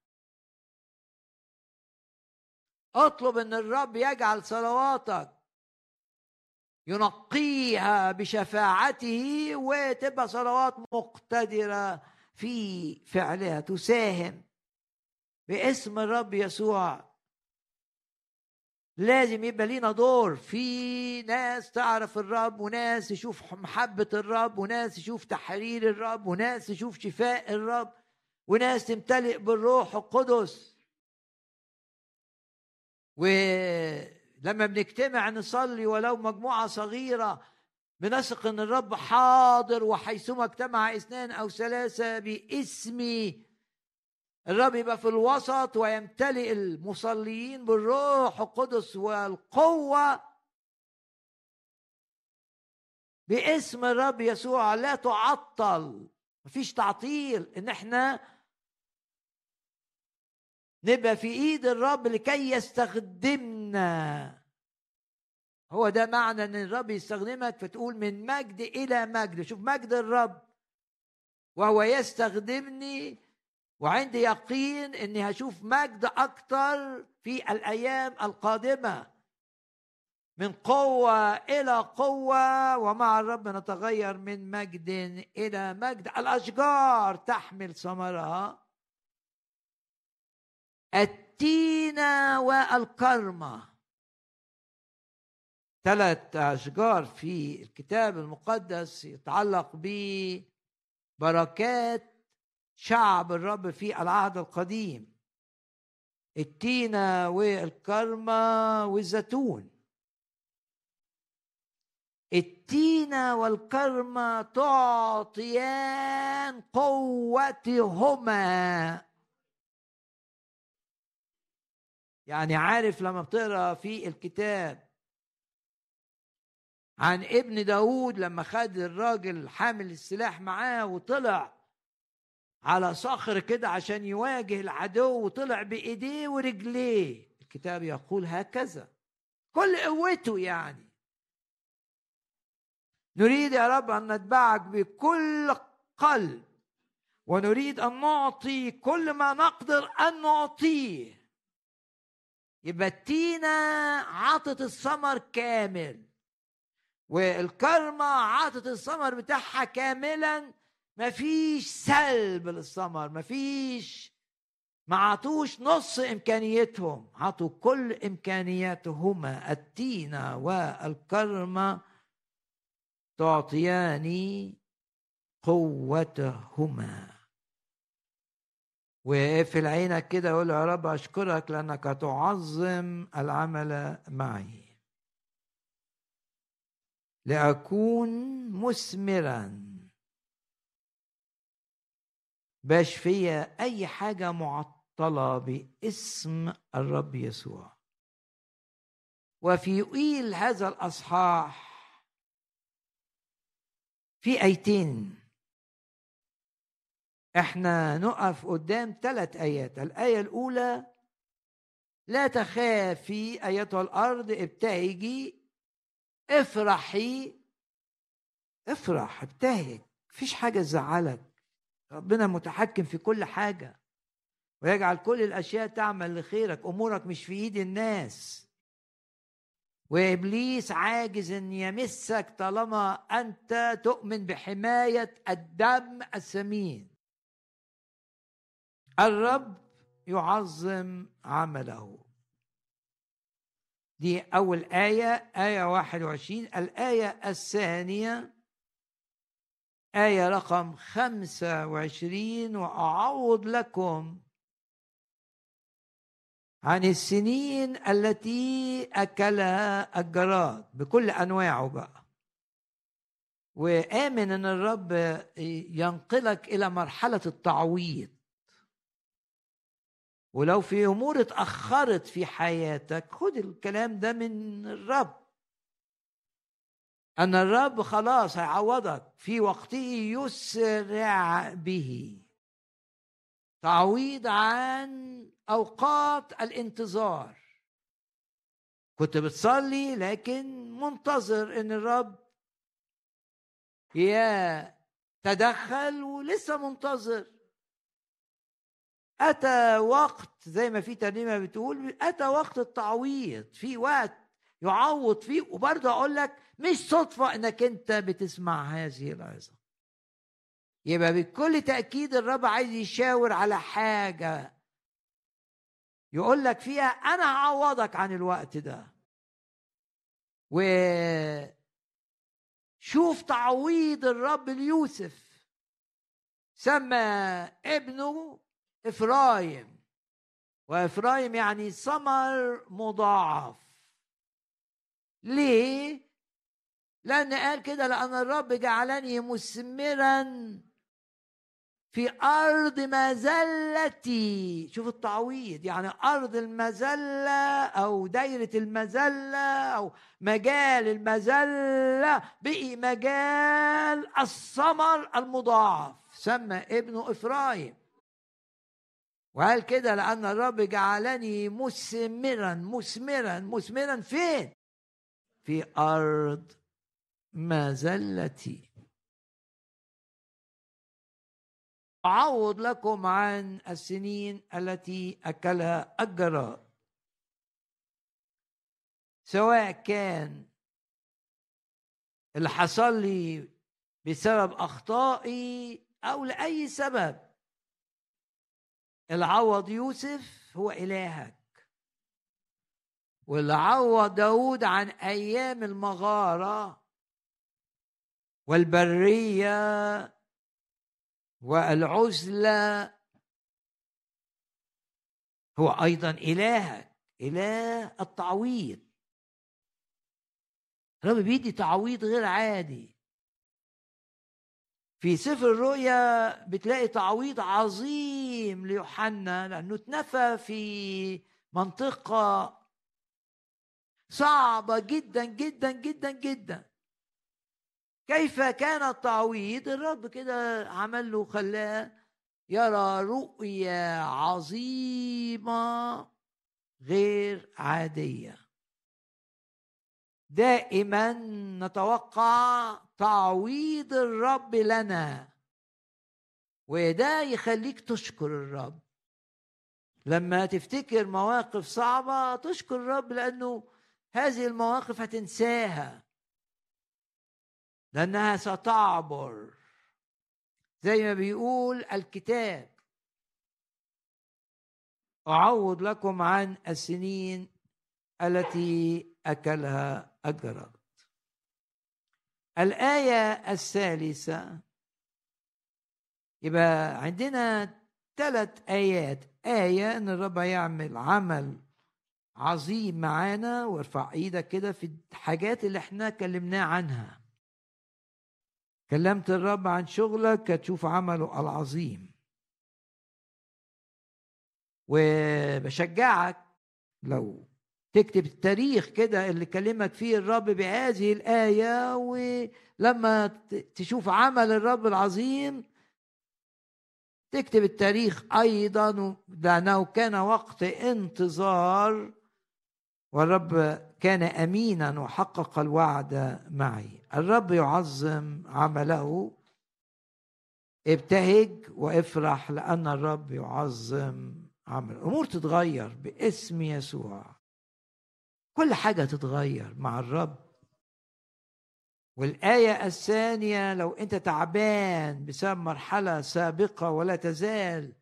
اطلب إن الرب يجعل صلواتك ينقيها بشفاعته وتبقى صلوات مقتدرة في فعلها. تساهم باسم الرب يسوع. لازم يبقى لينا دور. في ناس تعرف الرب وناس تشوف محبة الرب وناس تشوف تحرير الرب وناس تشوف شفاء الرب وناس تمتلئ بالروح القدس. ولما بنجتمع نصلي ولو مجموعة صغيرة بنثق إن الرب حاضر وحيثما اجتمع اثنان أو ثلاثة باسمي الرب يبقى في الوسط ويمتلئ المصلين بالروح القدس والقوة باسم الرب يسوع. لا تعطل مفيش تعطيل. إن إحنا نبقى في إيد الرب لكي يستخدمنا. هو ده معنى إن الرب يستخدمك فتقول من مجد إلى مجد. شوف مجد الرب وهو يستخدمني وعندي يقين إني هشوف مجد أكتر في الأيام القادمة. من قوة إلى قوة ومع الرب نتغير من مجد إلى مجد. الأشجار تحمل ثمرها. التين والكرمه ثلاث أشجار في الكتاب المقدس يتعلق ببركات شعب الرب في العهد القديم. التينة والكرمة والزيتون. التينة والكرمة تعطيان قوتهما. يعني عارف لما بتقرأ في الكتاب عن ابن داود لما خد الراجل حامل السلاح معاه وطلع على صخر كده عشان يواجه العدو وطلع بإيديه ورجليه. الكتاب يقول هكذا. كل قوته يعني. نريد يا رب أن نتبعك بكل قلب ونريد أن نعطي كل ما نقدر أن نعطيه. يبقى عطت الثمر كامل والكرمة عطت الثمر بتاعها كاملا مفيش سلب للثمر مفيش ما عطوش نص إمكانيتهم عطوا كل إمكانياتهما التينة والكرمة. تعطيان قوتهما. وقفل عينك كده وقول يا رب أشكرك لأنك تعظم العمل معي. لأكون مثمرا. باش فيا أي حاجة معطلة باسم الرب يسوع. وفي يقيل هذا الأصحاح في آيتين. إحنا نقف قدام ثلاث آيات. الآية الأولى لا تخافي ايتها الأرض ابتهجي افرحي. افرح ابتهج. مفيش حاجة تزعلك. ربنا متحكم في كل حاجة ويجعل كل الأشياء تعمل لخيرك أمورك مش في إيد الناس. وإبليس عاجز أن يمسك طالما أنت تؤمن بحماية الدم الثمين الرب يعظم عمله. دي أول آية آية 21 الآية الثانية آية رقم خمسة وعشرين وأعوض لكم عن السنين التي أكلها الجراد بكل أنواعه بقى. وآمن أن الرب ينقلك إلى مرحلة التعويض. ولو في أمور اتأخرت في حياتك خد الكلام ده من الرب. أن الرب خلاص هيعوضك في وقته يسرع به. تعويض عن أوقات الانتظار. كنت بتصلي لكن منتظر إن الرب يا تدخل ولسه منتظر. أتى وقت زي ما في ترنيمة بتقول أتى وقت التعويض في وقت يعوض فيه. وبرضه أقول لك مش صدفة إنك أنت بتسمع هذه العظة. يبقى بكل تأكيد الرب عايز يشاور على حاجة. يقول لك فيها أنا هعوضك عن الوقت ده. و شوف تعويض الرب ليوسف. سمى ابنه إفرايم. وإفرايم يعني ثمر مضاعف. ليه؟ لأن قال كده لأن الرب جعلني مثمرا في أرض مذلتي شوف التعويض يعني أرض المذلة أو دايرة المذلة أو مجال المذلة بقي مجال الثمر المضاعف سمى ابنه إفرايم. وقال كده لأن الرب جعلني مثمرا مثمرا مثمرا فين؟ في أرض مزلتي أعوض لكم عن السنين التي أكلها الجراد سواء كان اللي حصل لي بسبب أخطائي أو لأي سبب. اللي عوض يوسف هو إلهك. واللي عوض داود عن أيام المغارة والبرية والعزلة. هو أيضا إلهك إله التعويض. الرب بيدي تعويض غير عادي. في سفر الرؤيا بتلاقي تعويض عظيم ليوحنا لأنه اتنفى في منطقة صعبة جدا جدا جدا جدا. كيف كان التعويض؟ الرب كده عمل له خلاه يرى رؤيا عظيمة غير عادية. دائما نتوقع تعويض الرب لنا وده يخليك تشكر الرب. لما تفتكر مواقف صعبة تشكر الرب لأنه هذه المواقف هتنساها لأنها ستعبر. زي ما بيقول الكتاب أعوض لكم عن السنين التي أكلها الجراد الآية الثالثة يبقى عندنا ثلاث آيات. آية إن الرب يعمل عمل عظيم معانا وارفع إيدك كده في الحاجات اللي إحنا كلمناه عنها. كلمت الرب عن شغلك هتشوف عمله العظيم. وبشجعك لو تكتب التاريخ كده اللي كلمك فيه الرب بهذه الآية ولما تشوف عمل الرب العظيم تكتب التاريخ أيضا. لأنه كان وقت انتظار. والرب كان أمينا وحقق الوعد معي. الرب يعظم عمله ابتهج وافرح لأن الرب يعظم عمل الأمور تتغير باسم يسوع. كل حاجة تتغير مع الرب. والآية الثانية لو أنت تعبان بسبب مرحلة سابقة ولا تزال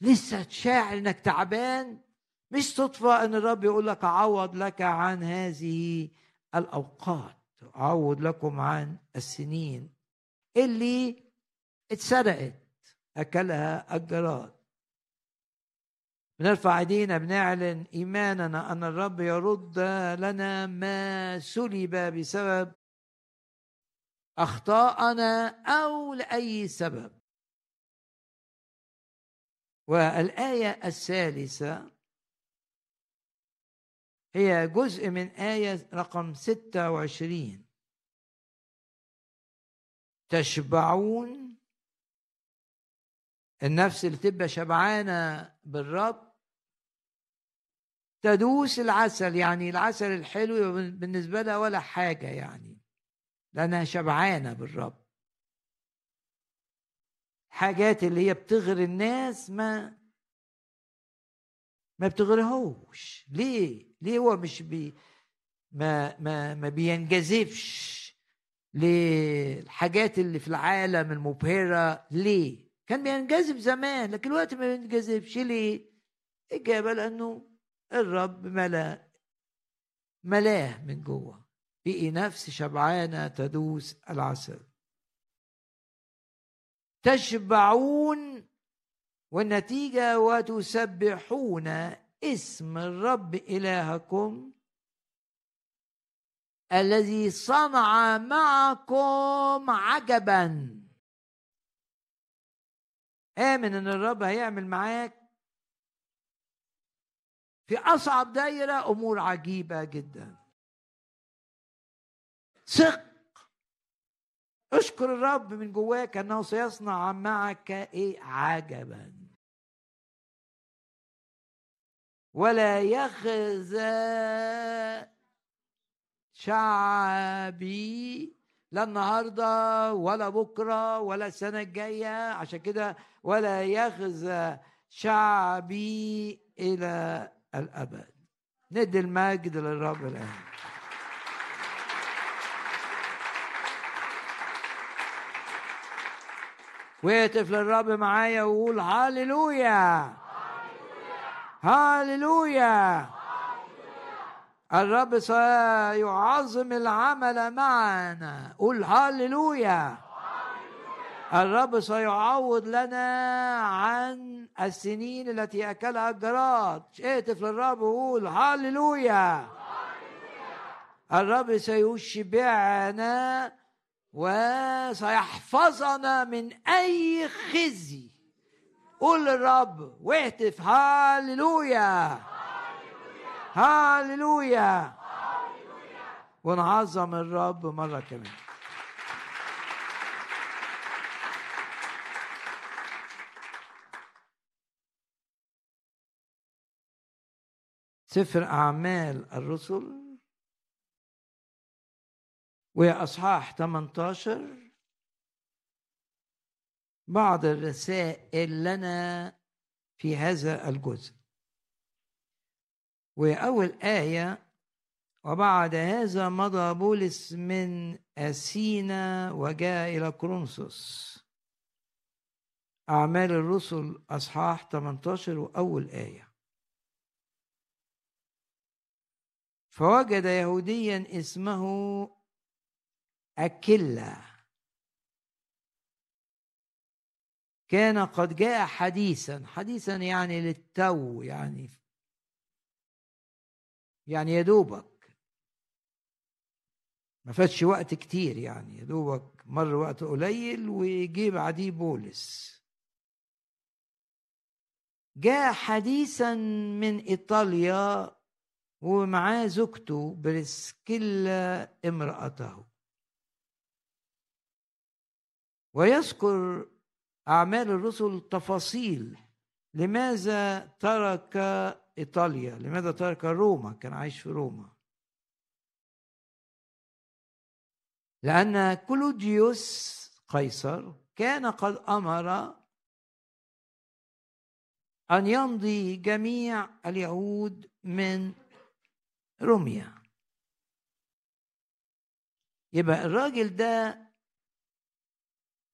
لسه تشاعر إنك تعبان؟ مش صدفة أن الرب يقول لك أعوض لك عن هذه الأوقات أعوض لكم عن السنين اللي اتسرقت أكلها الجراد. بنرفع إيدينا بنعلن إيماننا أن الرب يرد لنا ما سلب بسبب أخطاءنا أو لأي سبب. والآية الثالثة هي جزء من آية رقم 26 تشبعون النفس اللي تبقى شبعانة بالرب. تدوس العسل يعني العسل الحلو بالنسبة لها ولا حاجة يعني لأنها شبعانة بالرب. حاجات اللي هي بتغري الناس ما ما بتغريهوش ليه؟ ليه هو مش بي ما ما ما بينجذبش للحاجات اللي في العالم المبهرة؟ ليه؟ كان بينجذب زمان لكن الوقت ما بينجذبش. ليه؟ إجابة لأنه الرب ملا ملاه من جوه. بقي نفس شبعانة تدوس العسل تشبعون والنتيجة وتسبحون اسم الرب إلهكم الذي صنع معكم عجبا. آمن إن الرب هيعمل معاك في أصعب دايرة أمور عجيبة جدا. ثق. اشكر الرب من جواك أنه سيصنع معك إيه؟ عجبا. ولا يخزى شعبي لا النهارده ولا بكرة ولا السنة الجاية. عشان كده ولا يخزى شعبي إلى الأبد. ندي المجد للرب الآن. ويهتف للرب معايا وقول هاليلويا هاليلويا الرب سيعظم العمل معنا قول هاليلويا الرب سيعوض لنا عن السنين التي أكلها الجراد اهتف للرب وقول هاليلويا الرب سيشبعنا وسيحفظنا من أي خزي. قول للرب واهتف هاليلويا هاليلويا ونعظم الرب مرة كمان. سفر أعمال الرسل. وأصحاح 18 بعض الرسائل لنا في هذا الجزء. وأول آية وبعد هذا مضى بولس من أثينا وجاء إلى كرونسوس أعمال الرسل أصحاح 18 وأول آية. فوجد يهوديا اسمه أكيلا. كان قد جاء حديثا حديثا يعني للتو يعني. يعني يا دوبك. ما فاتش وقت كتير يعني يا دوبك مر وقت قليل وجي بعديه بولس. جاء حديثا من إيطاليا ومعاه زوجته بريسكيلا امرأته. ويذكر أعمال الرسل تفاصيل. لماذا ترك إيطاليا؟ لماذا ترك روما؟ كان عايش في روما. لأن كلوديوس قيصر كان قد أمر أن يمضي جميع اليهود من رومية. يبقى الراجل ده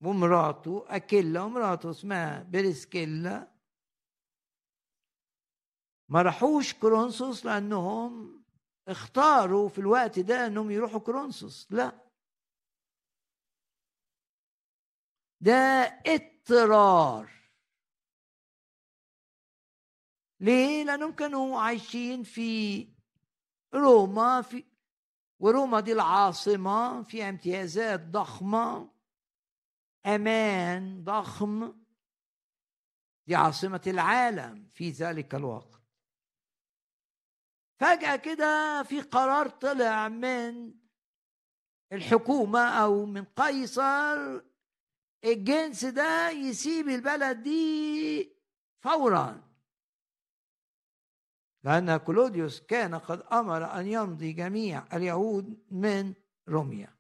ومراته أكيلا ومراته اسمها بريسكيلا ما راحوش كورنثوس لأنهم اختاروا في الوقت ده إنهم يروحوا كورنثوس. لا. ده اضطرار. ليه؟ لأنهم كانوا عايشين في روما في وروما دي العاصمة فيها امتيازات ضخمة. أمان ضخم دي عاصمه العالم في ذلك الوقت. فجأة كده في قرار طلع من الحكومة أو من قيصر الجنس ده يسيب البلد دي فورا. لأن كلوديوس كان قد أمر أن يمضي جميع اليهود من روميا.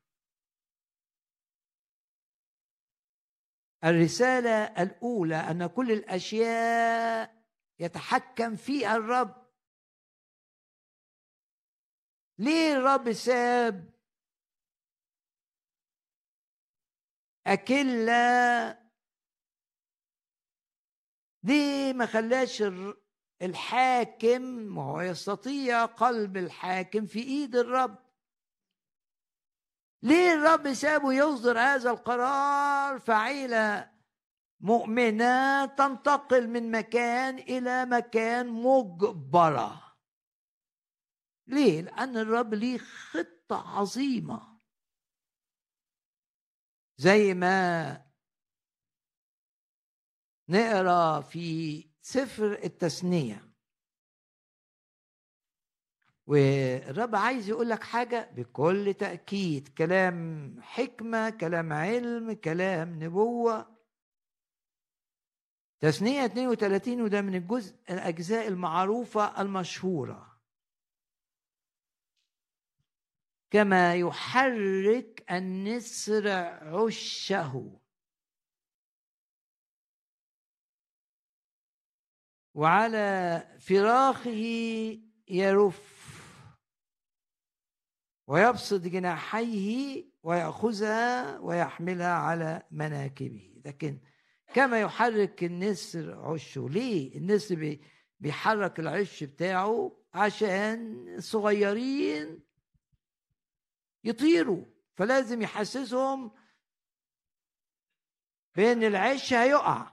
الرسالة الأولى أن كل الأشياء يتحكم فيها الرب. ليه الرب ساب أكلة؟ ليه ما خلاش الحاكم وهو يستطيع قلب الحاكم في إيد الرب؟ ليه الرب سابه يصدر هذا القرار؟ فعيلة مؤمنة تنتقل من مكان إلى مكان مجبرة. ليه؟ لأن الرب ليه خطة عظيمة. زي ما نقرأ في سفر التثنية والرب عايز يقول لك حاجة بكل تأكيد كلام حكمة كلام علم كلام نبوة. تثنية 32 وده من الجزء الأجزاء المعروفة المشهورة. كما يحرك النسر عشه. وعلى فراخه يرف. ويبسط جناحيه ويأخذها ويحملها على مناكبه. لكن كما يحرك النسر عشه ليه النسر بيحرك العش بتاعه؟ عشان الصغيرين يطيروا فلازم يحسسهم بأن العش هيقع.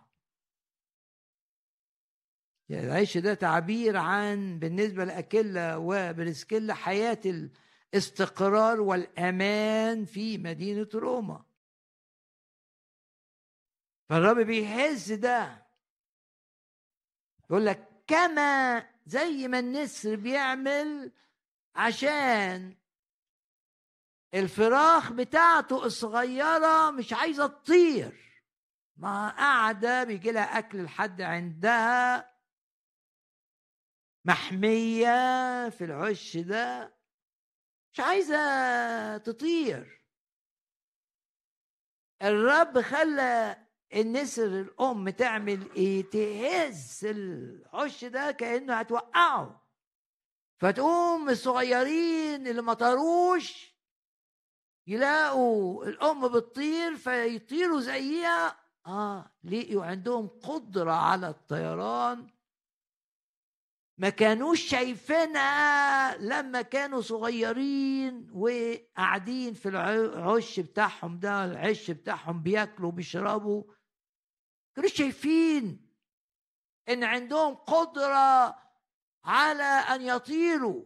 يعني العيش ده تعبير عن بالنسبة لأكيلا وبرسكيلا حياة الاستقرار والأمان في مدينة روما. فالرب بيحس ده. يقول لك كما زي ما النسر بيعمل عشان الفراخ بتاعته الصغيرة مش عايزة تطير. ما قاعدة بيجي لها أكل لحد عندها محمية في العش ده. مش عايزة تطير. الرب خلى النسر الأم تعمل إيه تهز العش ده كأنه هتوقعه. فتقوم الصغيرين اللي ما طاروش يلاقوا الأم بتطير فيطيروا زيها. آه لقيوا عندهم قدرة على الطيران. ما كانوش شايفينها لما كانوا صغيرين وقاعدين في العش بتاعهم ده العش بتاعهم بياكلوا بيشربوا كانوا شايفين إن عندهم قدرة على أن يطيروا.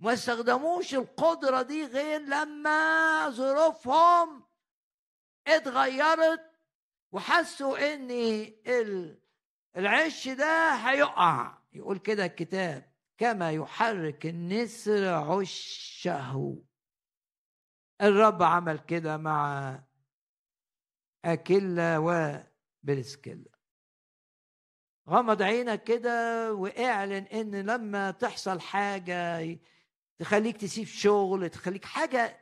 ما استخدموش القدرة دي غير لما ظروفهم اتغيرت وحسوا إن العش ده هيقع. يقول كده الكتاب كما يحرك النسر عشه الرب عمل كده مع أكيلا وبرسكيلا غمض عينك كده واعلن إن لما تحصل حاجة تخليك تسيب شغل تخليك حاجة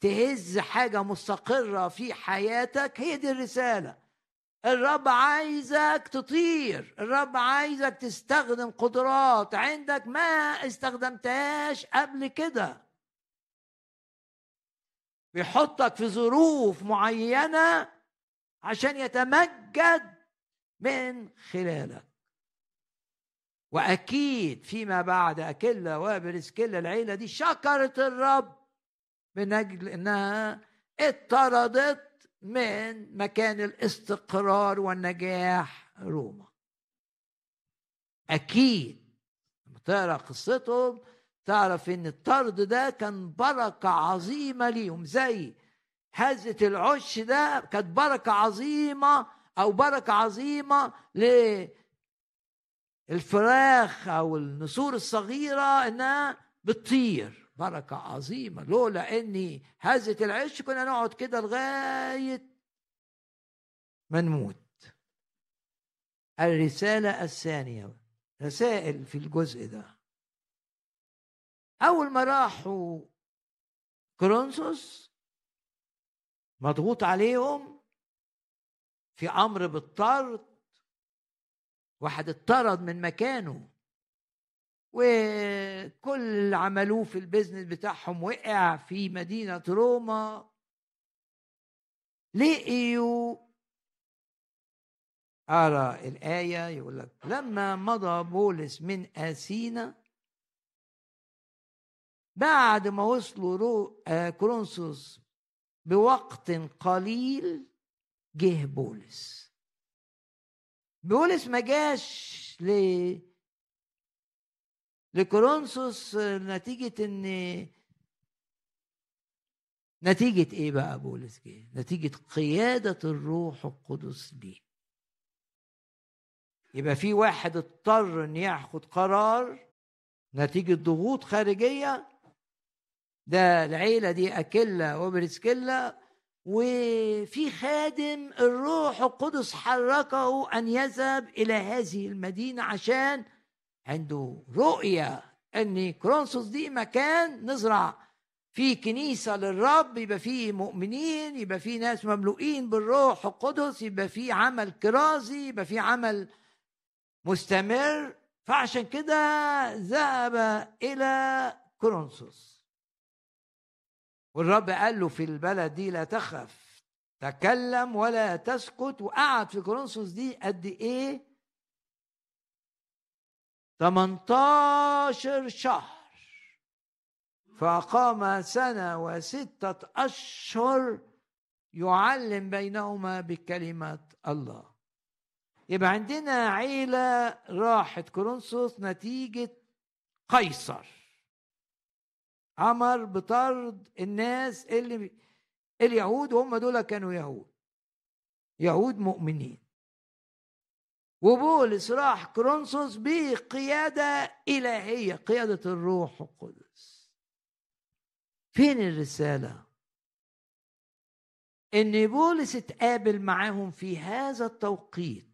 تهز حاجة مستقرة في حياتك هي دي الرسالة. الرب عايزك تطير الرب عايزك تستخدم قدرات. عندك ما استخدمتهاش قبل كده. بيحطك في ظروف معينة عشان يتمجد من خلالك. وأكيد فيما بعد أكلة وبرسكيلا العيلة دي شكرت الرب من أجل أنها اطردت من مكان الاستقرار والنجاح روما. أكيد لما تقرأ قصتهم تعرف إن الطرد ده كان بركة عظيمة ليهم زي هزة العش ده كانت بركة عظيمة أو بركة عظيمة للفراخ أو النسور الصغيرة إنها بتطير. بركة عظيمة. لولا إني هزة العش كنا نقعد كده لغاية ما نموت. الرسالة الثانية رسائل في الجزء ده. أول ما راحوا كورنثوس مضغوط عليهم في أمر بالطرد. واحد اتطرد من مكانه. وكل اللي عملوه في ال business بتاعهم وقع في مدينة روما لقيوا أرى الآية يقول لك لما مضى بولس من آسينا بعد ما وصلوا رو آه بوقت قليل جه بولس. بولس ما جاش ل لكورنثوس نتيجة إن نتيجة إيه بقى بولس جه؟ نتيجة قيادة الروح القدس ليه. يبقى في واحد اضطر إن ياخد قرار نتيجة ضغوط خارجية ده العيلة دي أكيلا وبرسكيلا وفي خادم الروح القدس حركه أن يذهب إلى هذه المدينة عشان عنده رؤية أن كرونسوس دي مكان نزرع فيه كنيسة للرب يبقى فيه مؤمنين يبقى فيه ناس مملوئين بالروح القدس يبقى فيه عمل كرازي يبقى فيه عمل مستمر. فعشان كده ذهب إلى كرونسوس. والرب قال له في البلد دي لا تخف تكلم ولا تسكت وقعد في كورنثوس دي قد إيه؟ 18 شهر. فأقام سنة وستة أشهر يعلم بينهما بكلمة الله. يبقى عندنا عيلة راحت كورنثوس نتيجة قيصر. أمر بطرد الناس اللي اليهود هم دول كانوا يهود. يهود مؤمنين. وبولس راح كرونسوس بقيادة إلهية قيادة الروح القدس. فين الرسالة؟ إن بولس اتقابل معاهم في هذا التوقيت.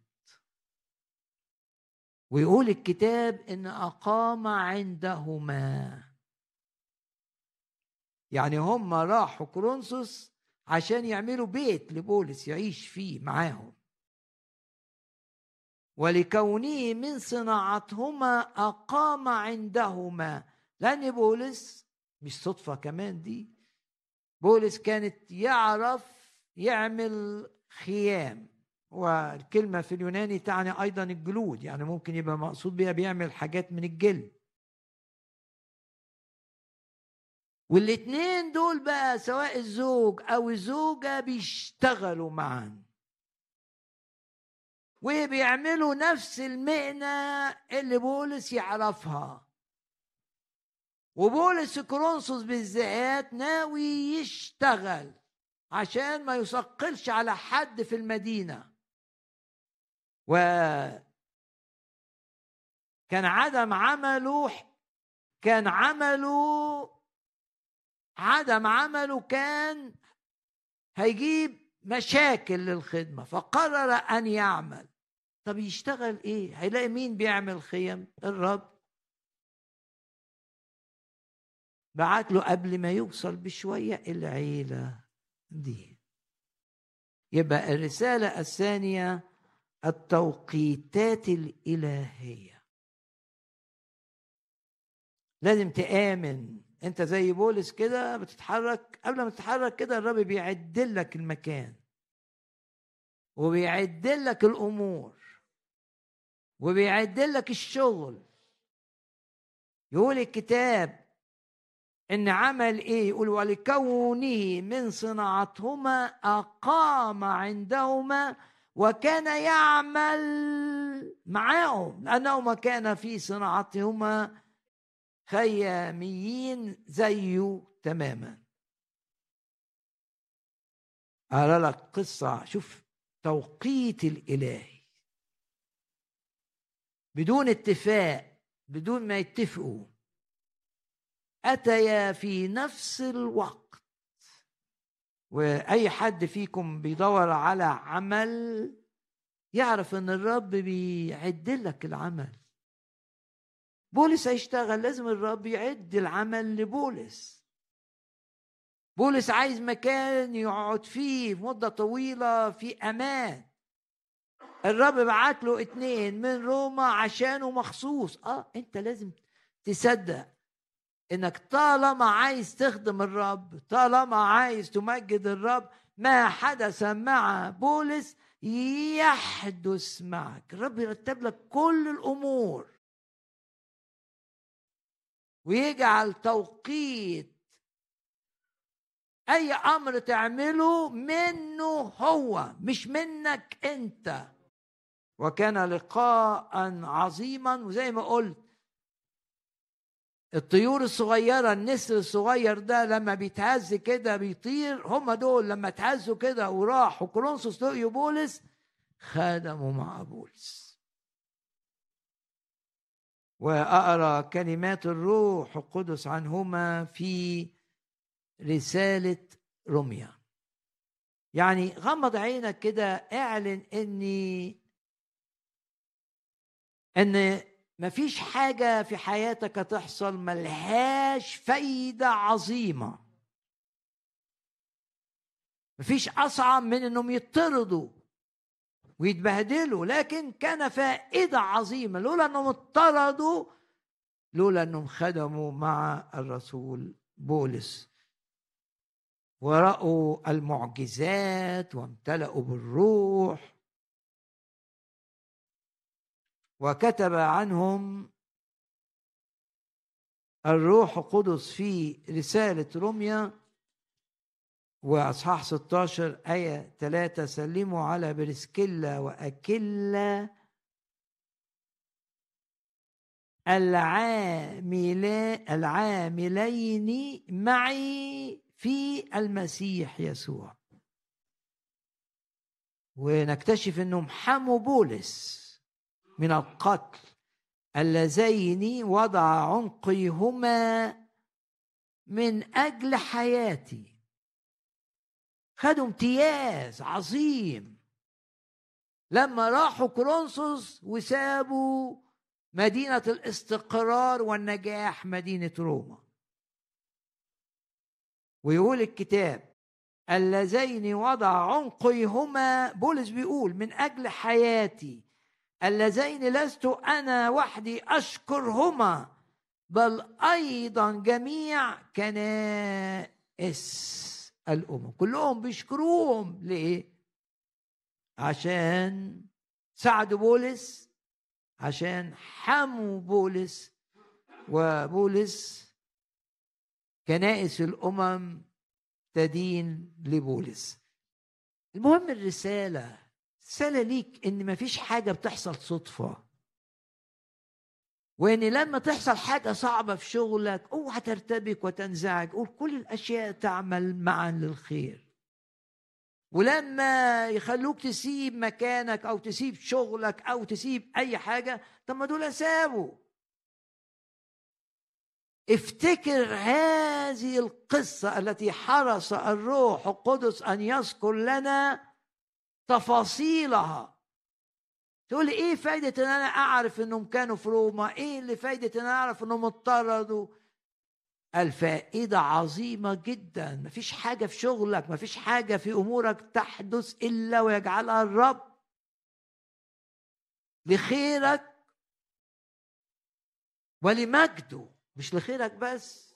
ويقول الكتاب إن أقام عندهما. يعني هم راحوا كرونسوس عشان يعملوا بيت لبولس يعيش فيه معاهم. ولكونه من صناعتهما أقام عندهما. لأن بولس مش صدفة كمان دي بولس كانت يعرف يعمل خيام. والكلمة في اليوناني تعني أيضا الجلود يعني ممكن يبقى مقصود بها بيعمل حاجات من الجلد. والاتنين دول بقى سواء الزوج أو الزوجة بيشتغلوا معا. وبيعملوا نفس المهنة اللي بولس يعرفها. وبولس كرونسوس بالذات ناوي يشتغل عشان ما يثقلش على حد في المدينة. و كان عدم عمله كان عمله عدم عمله كان هيجيب مشاكل للخدمة فقرر أن يعمل. طب يشتغل إيه؟ هيلاقي مين بيعمل خيم؟ الرب. بعت له قبل ما يوصل بشوية العيلة دي. يبقى الرسالة الثانية التوقيتات الإلهية. لازم تآمن انت زي بولس كده بتتحرك قبل ما تتحرك كده الرب بيعد لك المكان. وبيعد لك الأمور. وبيعد لك الشغل. يقول الكتاب إن عمل إيه؟ يقول ولكونه من صناعتهما أقام عندهما وكان يعمل معهم لأنهما كان في صناعتهما خياميين زيه تماما. أرى لك قصة شوف توقيت الإلهي بدون اتفاق بدون ما يتفقوا. أتيا في نفس الوقت. وأي حد فيكم بيدور على عمل يعرف إن الرب بيعد لك العمل. بولس هيشتغل لازم الرب يعد العمل لبولس. بولس عايز مكان يقعد فيه مدة طويلة في أمان. الرب بعت له اتنين من روما عشانه مخصوص. آه أنت لازم تصدق إنك طالما عايز تخدم الرب طالما عايز تمجد الرب ما حدث مع بولس يحدث معك. الرب يرتب لك كل الأمور. ويجعل توقيت أي أمر تعمله منه هو مش منك أنت. وكان لقاء عظيما وزي ما قلت الطيور الصغيرة النسر الصغير ده لما بيتهز كده بيطير هم دول لما اتهزوا كده وراحوا كورنثوس لقيوا بولس خدموا مع بولس. وأقرأ كلمات الروح القدس عنهما في رسالة رمية. يعني غمض عينك كده اعلن إني إن مفيش حاجة في حياتك هتحصل ملهاش فايدة عظيمة. مفيش أصعب من إنهم يطردوا ويتبهدلوا لكن كان فائدة عظيمة لولا أنهم اطردوا لولا أنهم خدموا مع الرسول بولس. ورأوا المعجزات وامتلأوا بالروح. وكتب عنهم الروح القدس في رسالة روميا وأصحاح 16 آية 3 سلموا على برسكيلا وأكيلا العاملين معي في المسيح يسوع. ونكتشف إنهم حموا بولس من القتل اللذين وضع عنقيهما من أجل حياتي. خدوا امتياز عظيم. لما راحوا كرونسوس وسابوا مدينة الاستقرار والنجاح مدينة روما. ويقول الكتاب اللذين وضع عنقيهما بولس بيقول من أجل حياتي اللذين لست أنا وحدي أشكرهما بل أيضا جميع كنائس. الأمم. كلهم بيشكروهم. ليه؟ عشان ساعدوا بولس عشان حموا بولس وبولس كنائس الأمم تدين لبولس. المهم الرسالة رسالة ليك إن مفيش حاجة بتحصل صدفة. وإن لما تحصل حاجة صعبة في شغلك أوعى ترتبك وتنزعج. قول كل الأشياء تعمل معا للخير. ولما يخلوك تسيب مكانك أو تسيب شغلك أو تسيب أي حاجة طب ما دول سابوا افتكر هذه القصة التي حرص الروح القدس أن يذكر لنا تفاصيلها. تقول إيه فايدة إن أنا أعرف إنهم كانوا في روما؟ إيه اللي فايدة إن أنا أعرف إنهم اضطردوا الفائدة عظيمة جدا. مفيش حاجة في شغلك مفيش حاجة في أمورك تحدث إلا ويجعلها الرب. لخيرك ولمجده. مش لخيرك بس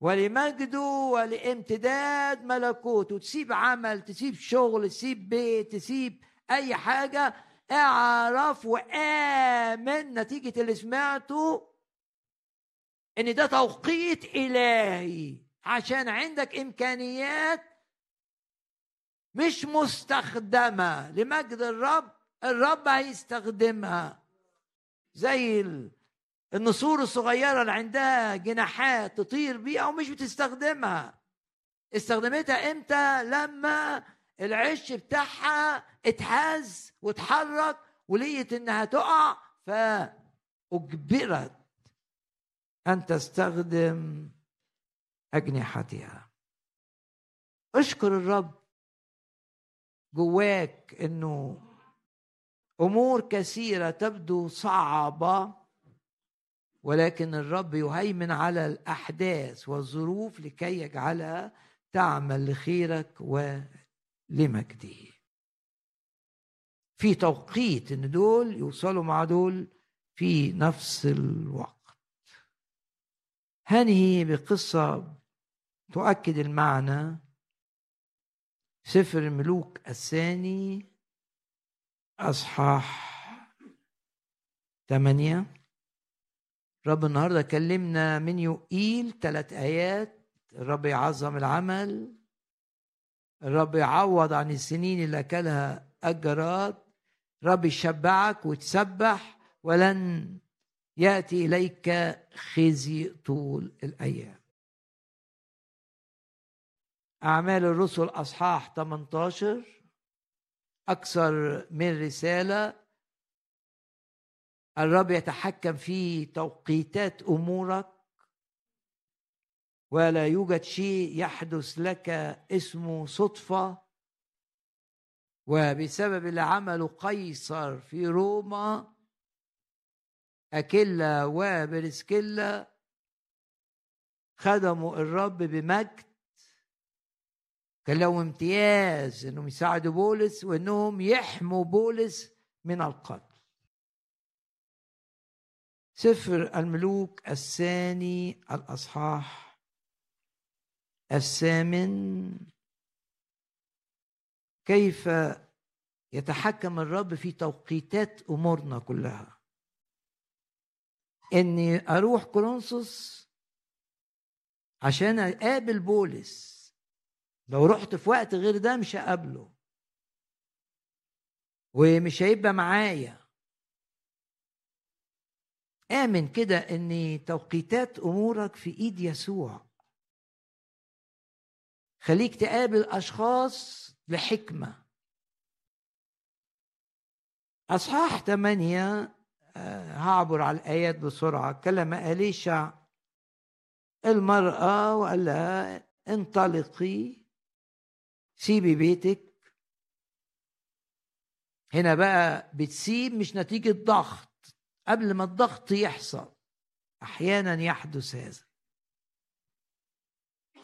ولمجده ولامتداد ملكوته. تسيب عمل تسيب شغل تسيب بيت تسيب أي حاجة أعرف وآمن نتيجة اللي سمعته إن ده توقيت إلهي. عشان عندك إمكانيات مش مستخدمة. لمجد الرب الرب هيستخدمها. زي النسور الصغيرة اللي عندها جناحات تطير بيها ومش بتستخدمها. استخدمتها إمتى؟ لما العش بتاعها اتهز واتحرك ولقيت إنها تقع فأجبرت أن تستخدم أجنحتها. اشكر الرب جواك إنه أمور كثيرة تبدو صعبة ولكن الرب يهيمن على الأحداث والظروف لكي يجعلها تعمل لخيرك ولمجده في توقيت إن دول يوصلوا مع دول في نفس الوقت. هنهي بقصة تؤكد المعنى. سفر الملوك الثاني أصحاح ثمانية. رب النهارده كلمنا من يقيل ثلاث آيات. الرب يعظم العمل. الرب يعوض عن السنين اللي أكلها الجراد رب يشبعك وتسبح ولن يأتي إليك خزي طول الأيام. أعمال الرسل أصحاح 18 أكثر من رسالة. الرب يتحكم في توقيتات أمورك ولا يوجد شيء يحدث لك اسمه صدفة. وبسبب اللي عمله قيصر في روما أكيلا وبرسكيلا خدموا الرب بمجد. كان لهم امتياز إنهم يساعدوا بولس وإنهم يحموا بولس من القتل. سفر الملوك الثاني الأصحاح الثامن كيف يتحكم الرب في توقيتات أمورنا كلها. إني أروح كورنثوس عشان أقابل بولس. لو رحت في وقت غير ده مش هقابله. ومش هيبقى معايا. آمن كده إن توقيتات أمورك في إيد يسوع. خليك تقابل أشخاص لحكمة أصحاح ثمانية آه، هعبر على الآيات بسرعة. كلم أليشع المرأة وقال لها انطلقي سيبي بيتك. هنا بقى بتسيب مش نتيجة ضغط. قبل ما الضغط يحصل أحيانا يحدث هذا.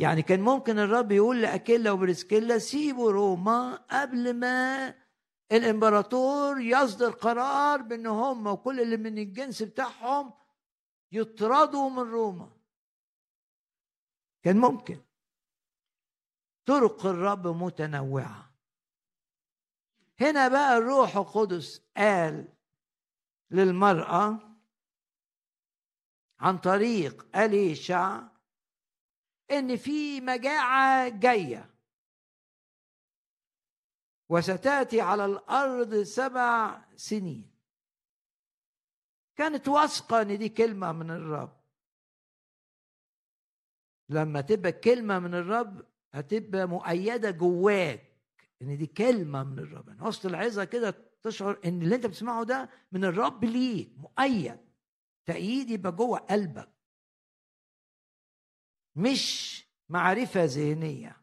يعني كان ممكن الرب يقول لأكيلا وبرسكيلا سيبوا روما قبل ما الإمبراطور يصدر قرار بأن هم وكل اللي من الجنس بتاعهم يطردوا من روما. كان ممكن. طرق الرب متنوعة. هنا بقى الروح القدس قال للمرأة عن طريق أليشع إن في مجاعة جاية. وستأتي على الأرض سبع سنين. كانت واثقة إن دي كلمة من الرب. لما تبقى كلمة من الرب هتبقى مؤيدة جواك إن دي كلمة من الرب. يعني وسط العظة كده تشعر إن اللي أنت بتسمعه ده من الرب ليك مؤيد. تأييد يبقى جوه قلبك. مش معرفة ذهنية.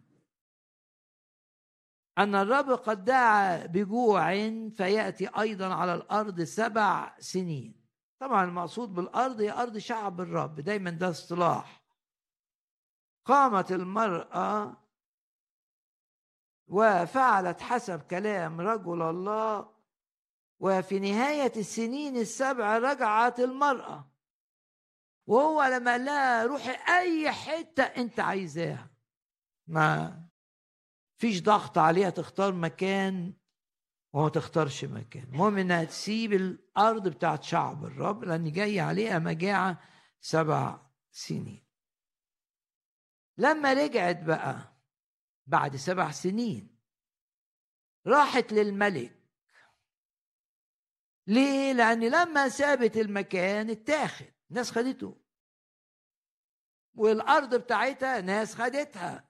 أن الرب قد دعا بجوع فيأتي أيضا على الأرض سبع سنين. طبعا المقصود بالأرض هي أرض شعب الرب دايما ده اصطلاح. قامت المرأة وفعلت حسب كلام رجل الله وفي نهاية السنين السبع رجعت المرأة. وهو لما لها روحي أي حتة أنت عايزاها. ما فيش ضغط عليها تختار مكان وما تختارش مكان. المهم إنها تسيب الأرض بتاعت شعب الرب لأن جاي عليها مجاعة سبع سنين. لما رجعت بقى بعد سبع سنين راحت للملك. ليه؟ لأن لما سابت المكان اتاخد ناس خدته. والأرض بتاعتها ناس خدتها.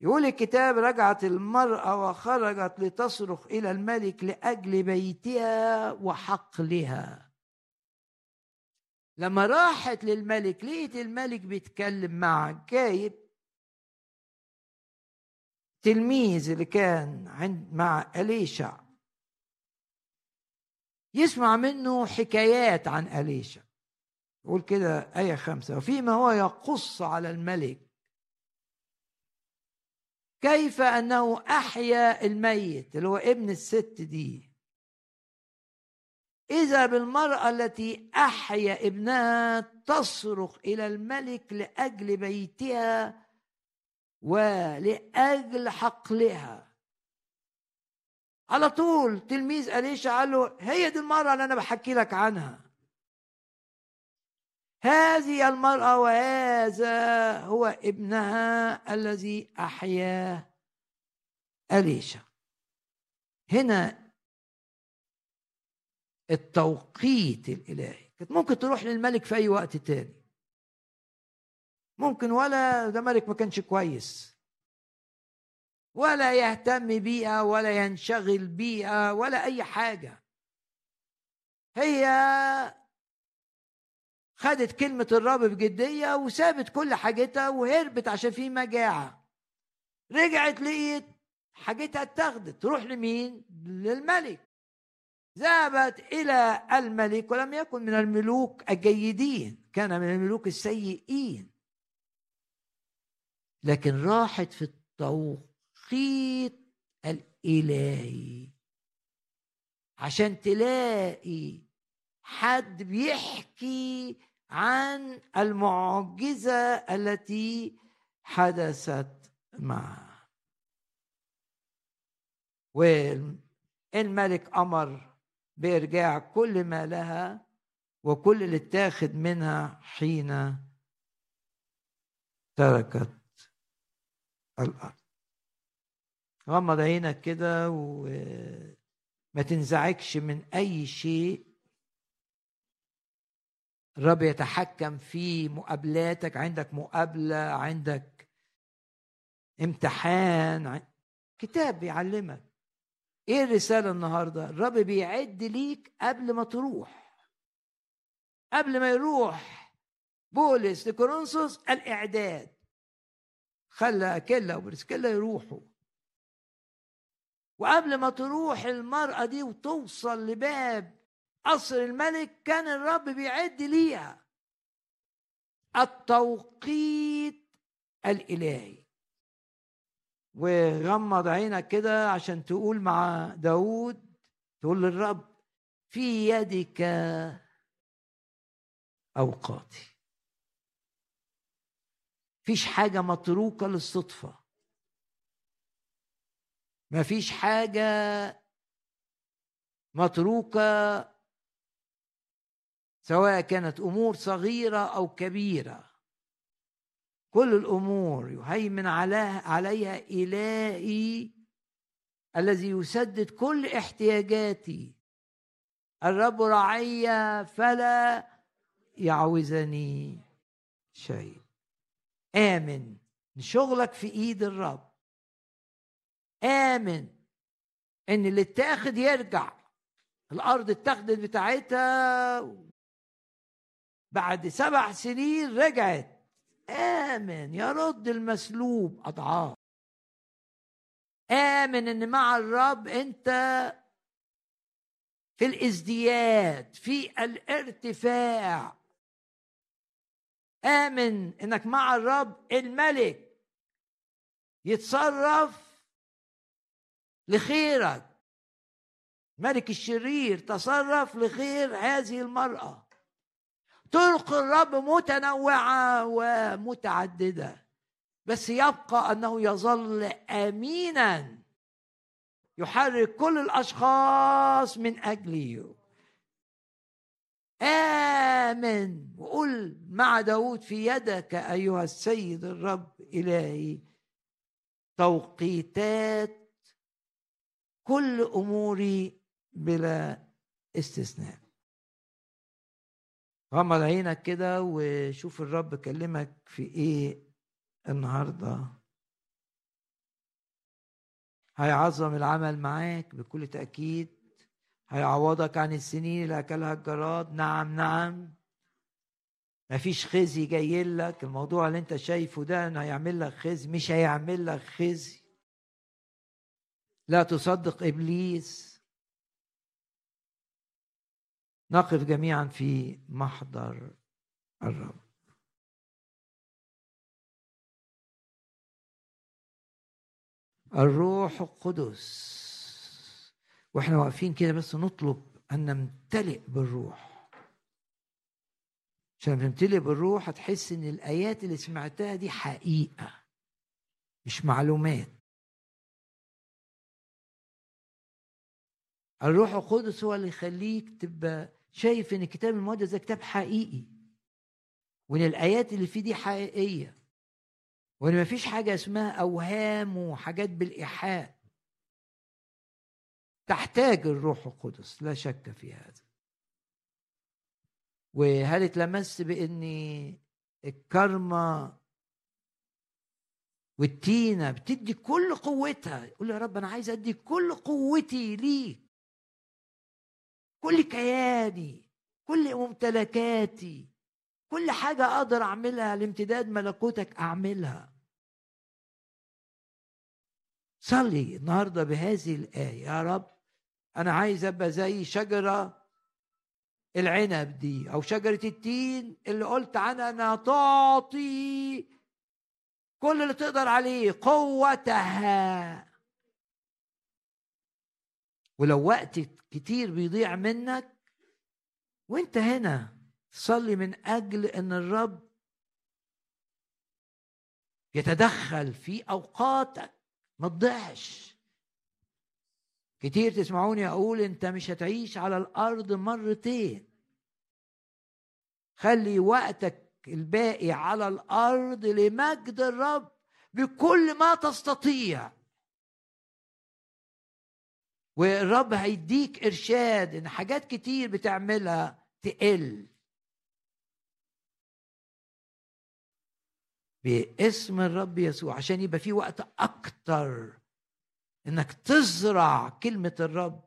يقول الكتاب رجعت المرأة وخرجت لتصرخ إلى الملك لأجل بيتها وحقلها. لما راحت للملك لقيت الملك بيتكلم مع جايب تلميذ اللي كان عند مع أليشع. يسمع منه حكايات عن أليشع يقول كده آية خمسة وفيما هو يقص على الملك. كيف أنه أحيا الميت اللي هو ابن الست دي. إذا بالمرأة التي أحيا ابنها تصرخ إلى الملك لأجل بيتها ولأجل حقلها. على طول تلميذ أليشا قال له هي دي المرأة اللي أنا بحكي لك عنها. هذه المرأة وهذا هو ابنها الذي أحياه أليشا هنا التوقيت الإلهي. كانت ممكن تروح للملك في أي وقت تاني. ممكن ولا ده ملك ما كانش كويس. ولا يهتم بيها ولا ينشغل بيها ولا أي حاجة. هي خدت كلمة الرب بجدية وسابت كل حاجتها وهربت عشان في مجاعة. رجعت لقيت حاجتها اتاخدت تروح لمين؟ للملك. ذهبت إلى الملك ولم يكن من الملوك الجيدين كان من الملوك السيئين. لكن راحت في التوقيت الإلهي. عشان تلاقي حد بيحكي عن المعجزة التي حدثت معه. والملك أمر بإرجاع كل ما لها وكل اللي اتاخد منها حين تركت الأرض. غمض عينك كده وما تنزعجش من أي شيء. الرب يتحكم في مقابلاتك. عندك مقابلة عندك امتحان كتاب بيعلمك إيه الرسالة النهاردة؟ الرب بيعد ليك قبل ما تروح. قبل ما يروح. بولس لكورنثوس الإعداد. خلى أكيلا وبرسكيلا يروحوا. وقبل ما تروح المرأة دي وتوصل لباب قصر الملك كان الرب بيعد ليها. التوقيت الإلهي. وغمض عينك كده عشان تقول مع داود تقول للرب في يدك أوقاتي. فيش حاجة متروكة للصدفة. ما فيش حاجة متروكة سواء كانت أمور صغيرة أو كبيرة. كل الأمور يهيمن عليها إلهي الذي يسدد كل احتياجاتي. الرب رعي فلا يعوزني شيء. آمن. شغلك في إيد الرب. آمن إن اللي اتاخد يرجع. الأرض اتاخدت بتاعتها بعد سبع سنين رجعت. آمن يرد المسلوب أضعاف. آمن إن مع الرب أنت في الازدياد في الارتفاع. آمن إنك مع الرب الملك يتصرف لخيرك. ملك الشرير تصرف لخير هذه المرأة. طرق الرب متنوعة ومتعددة بس يبقى أنه يظل امينا. يحرك كل الأشخاص من أجله. آمن. وقل مع داود في يدك أيها السيد الرب إلهي توقيتات كل أموري بلا استثناء. غمض عينك كده وشوف الرب كلمك في إيه النهارده. هيعظم العمل معاك بكل تأكيد. هيعوضك عن السنين اللي أكلها الجراد. نعم نعم. مفيش خزي جاي لك. الموضوع اللي أنت شايفه ده هيعمل لك خزي. مش هيعمل لك خزي. لا تصدق إبليس. نقف جميعا في محضر الرب. الروح القدس. وإحنا واقفين كده بس نطلب أن نمتلئ بالروح. عشان تمتلئ بالروح هتحس إن الآيات اللي سمعتها دي حقيقة مش معلومات. الروح القدس هو اللي يخليك تبقى شايف إن الكتاب المقدس ده كتاب حقيقي وإن الآيات اللي فيه دي حقيقية وإن ما فيش حاجة اسمها أوهام وحاجات بالإيحاء. تحتاج الروح القدس لا شك في هذا. وهل اتلمست بإن الكرمة والتينة بتدي كل قوتها؟ يقول يا رب أنا عايز أدي كل قوتي ليك. كل كياني كل ممتلكاتي كل حاجة أقدر أعملها لامتداد ملكوتك أعملها. صلي النهارده بهذه الآية. يا رب أنا عايز أبقى زي شجرة العنب دي أو شجرة التين اللي قلت عنها أنها تعطي كل اللي تقدر عليه قوتها. ولو وقت كتير بيضيع منك وانت هنا صلي من أجل إن الرب يتدخل في أوقاتك. ما تضيعش. كتير تسمعوني أقول أنت مش هتعيش على الأرض مرتين. خلي وقتك الباقي على الأرض لمجد الرب بكل ما تستطيع. والرب هيديك إرشاد إن حاجات كتير بتعملها تقل. باسم الرب يسوع عشان يبقى في وقت أكتر إنك تزرع كلمة الرب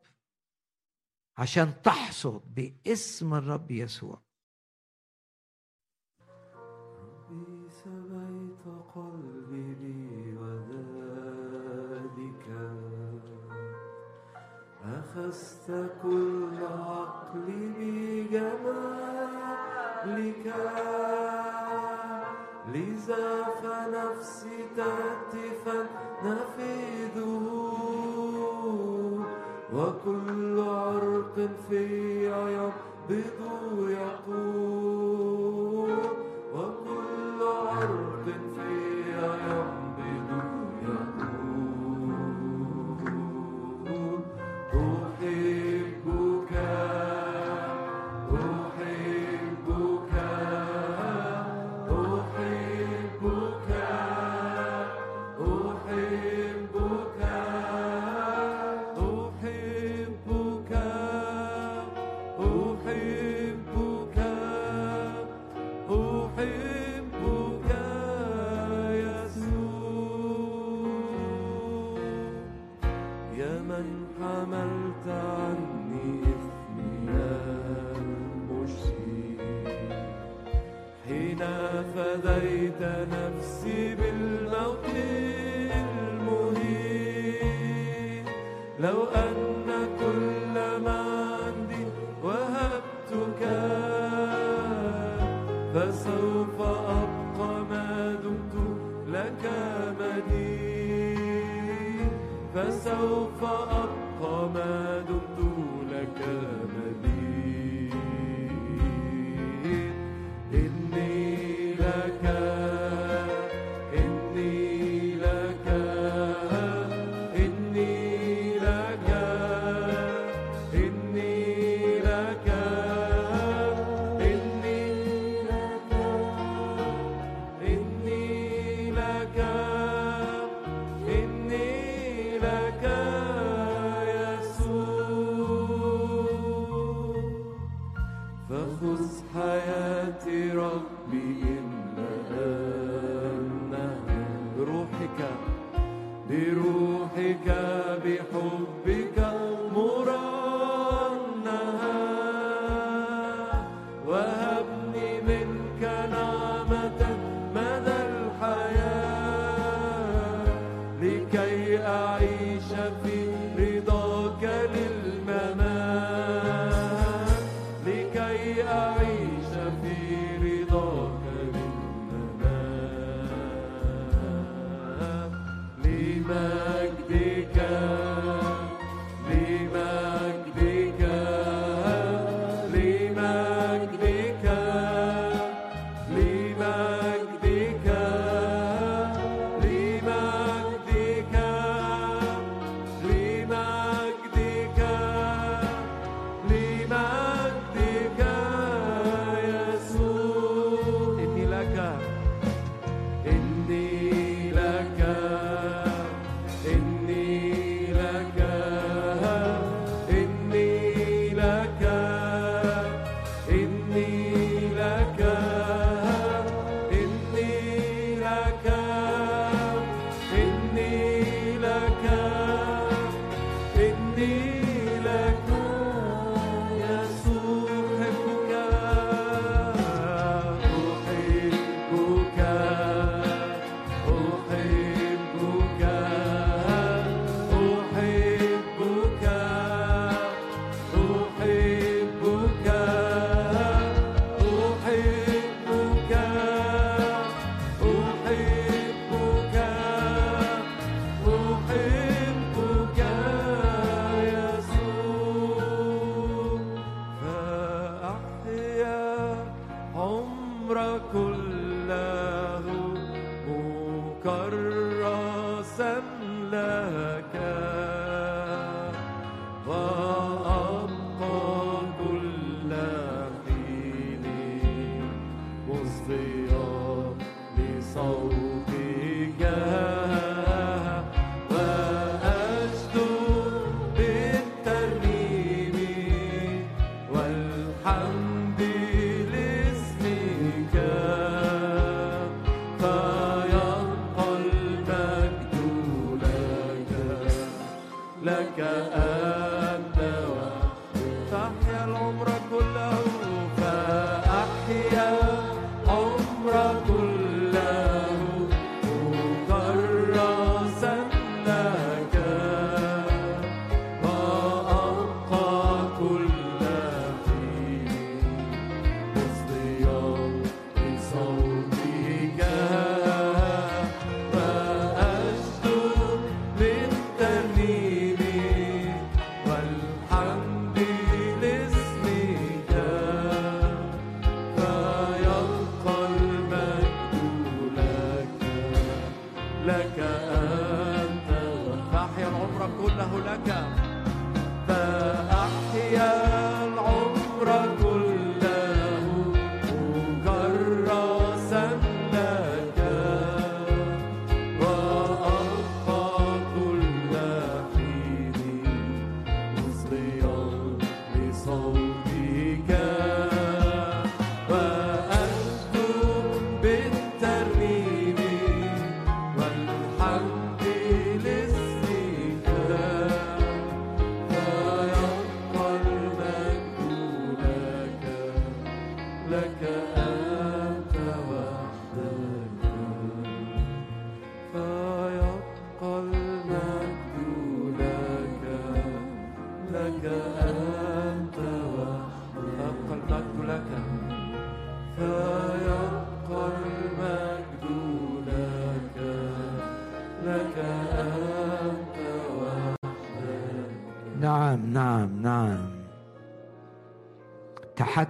عشان تحصد باسم الرب يسوع. أخذت كل عقلي بجمالك. لذا فنفسي تهتفا نفيده. وكل عرق في ينبض يقول. فسوف أبقى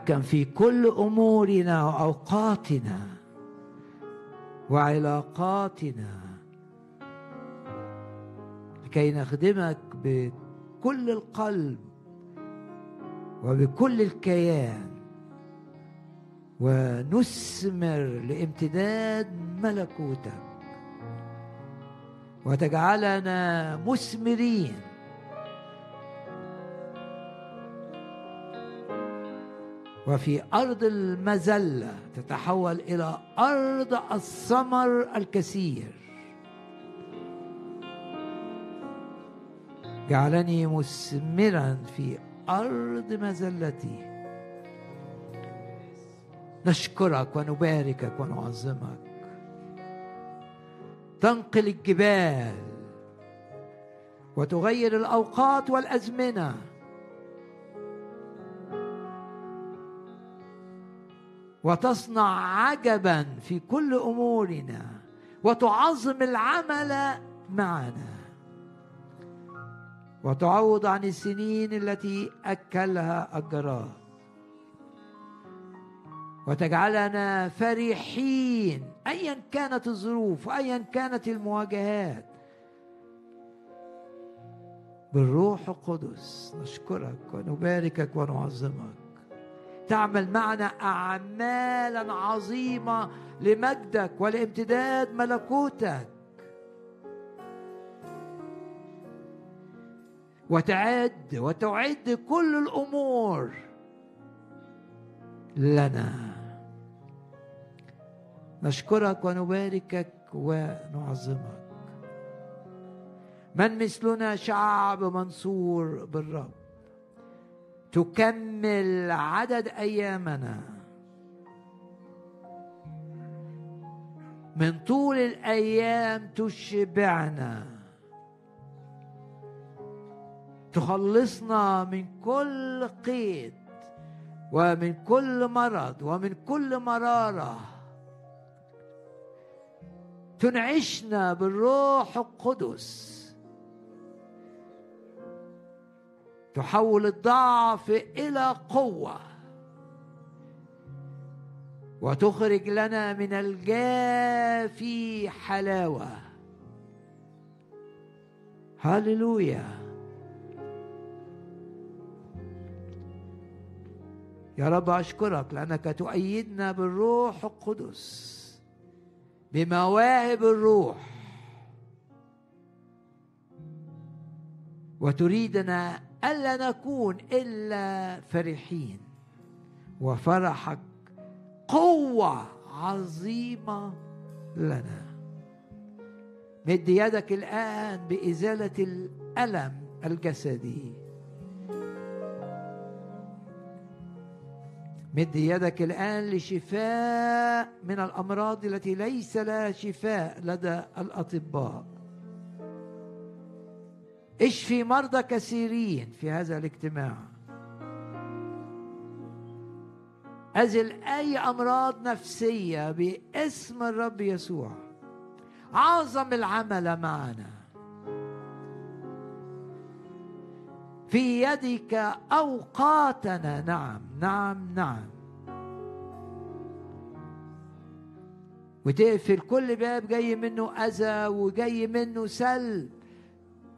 تتحكم في كل أمورنا وأوقاتنا وعلاقاتنا. لكي نخدمك بكل القلب وبكل الكيان ونثمر لامتداد ملكوتك. وتجعلنا مثمرين وفي أرض المذلة تتحول إلى أرض الثمر الكثير. جعلني مثمرا في أرض مذلتي نشكرك ونباركك ونعظمك. تنقل الجبال وتغير الأوقات والأزمنة. وتصنع عجبا في كل أمورنا وتعظم العمل معنا. وتعوض عن السنين التي أكلها الجراد وتجعلنا فرحين ايا كانت الظروف وايا كانت المواجهات. بالروح القدس نشكرك ونباركك ونعظمك. تعمل معنا اعمالا عظيمة لمجدك ولامتداد ملكوتك. وتعد وتعد كل الأمور لنا. نشكرك ونباركك ونعظمك. من مثلنا شعب منصور بالرب. تكمل عدد أيامنا. من طول الأيام تشبعنا. تخلصنا من كل قيد ومن كل مرض ومن كل مرارة. تنعشنا بالروح القدس. تحول الضعف إلى قوة. وتخرج لنا من الجافي حلاوة. هللويا. يا رب أشكرك لأنك تؤيدنا بالروح القدس بمواهب الروح. وتريدنا ألا نكون إلا فرحين. وفرحك قوة عظيمة لنا. مد يدك الآن بإزالة الألم الجسدي. مد يدك الآن لشفاء من الأمراض التي ليس لها شفاء لدى الأطباء. اشفي مرضى كثيرين في هذا الاجتماع؟ أزل أي أمراض نفسية باسم الرب يسوع عظم العمل معنا. في يدك أوقاتنا نعم نعم نعم. وتقفل كل باب جاي منه أذى وجاي منه سلب.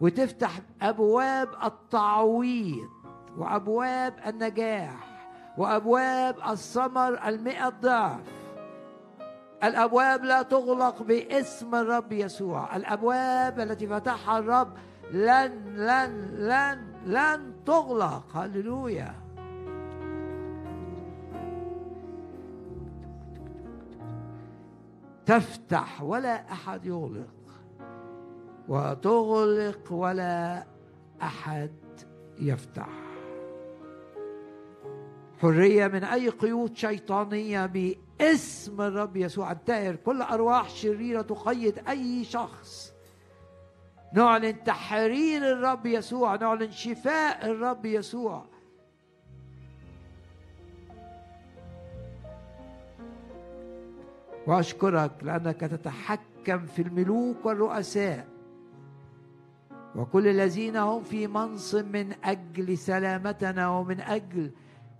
وتفتح أبواب التعويض وأبواب النجاح وأبواب الثمر المئة ضعف. الأبواب لا تغلق باسم الرب يسوع. الأبواب التي فتحها الرب لن لن لن لن تغلق. هللويا. تفتح ولا أحد يغلق. وتغلق ولا أحد يفتح. حرية من أي قيود شيطانية باسم الرب يسوع. انتهر. كل أرواح شريرة تقيد أي شخص. نعلن تحرير الرب يسوع. نعلن شفاء الرب يسوع. وأشكرك لأنك تتحكم في الملوك والرؤساء. وكل الذين هم في منصب من أجل سلامتنا ومن أجل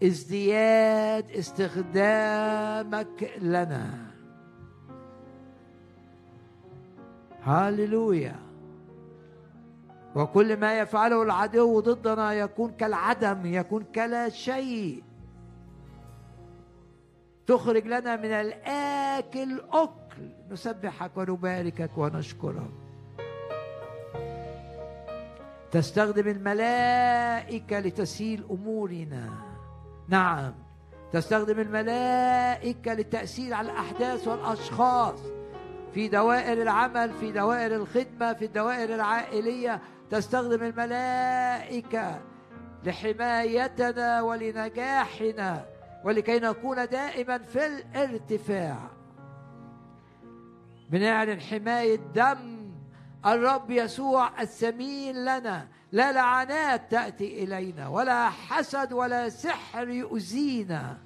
ازدياد استخدامك لنا. هاليلويا وكل ما يفعله العدو ضدنا يكون كالعدم يكون كلا شيء. تخرج لنا من الآكل أكل. نسبحك ونباركك ونشكرك. تستخدم الملائكة لتسهيل أمورنا. نعم تستخدم الملائكة للتأثير على الأحداث والأشخاص. في دوائر العمل في دوائر الخدمة في الدوائر العائلية تستخدم الملائكة لحمايتنا ولنجاحنا ولكي نكون دائما في الارتفاع. بنعلن حماية دم الرب يسوع الثمين لنا لا لعنات تأتي إلينا ولا حسد ولا سحر يؤذينا.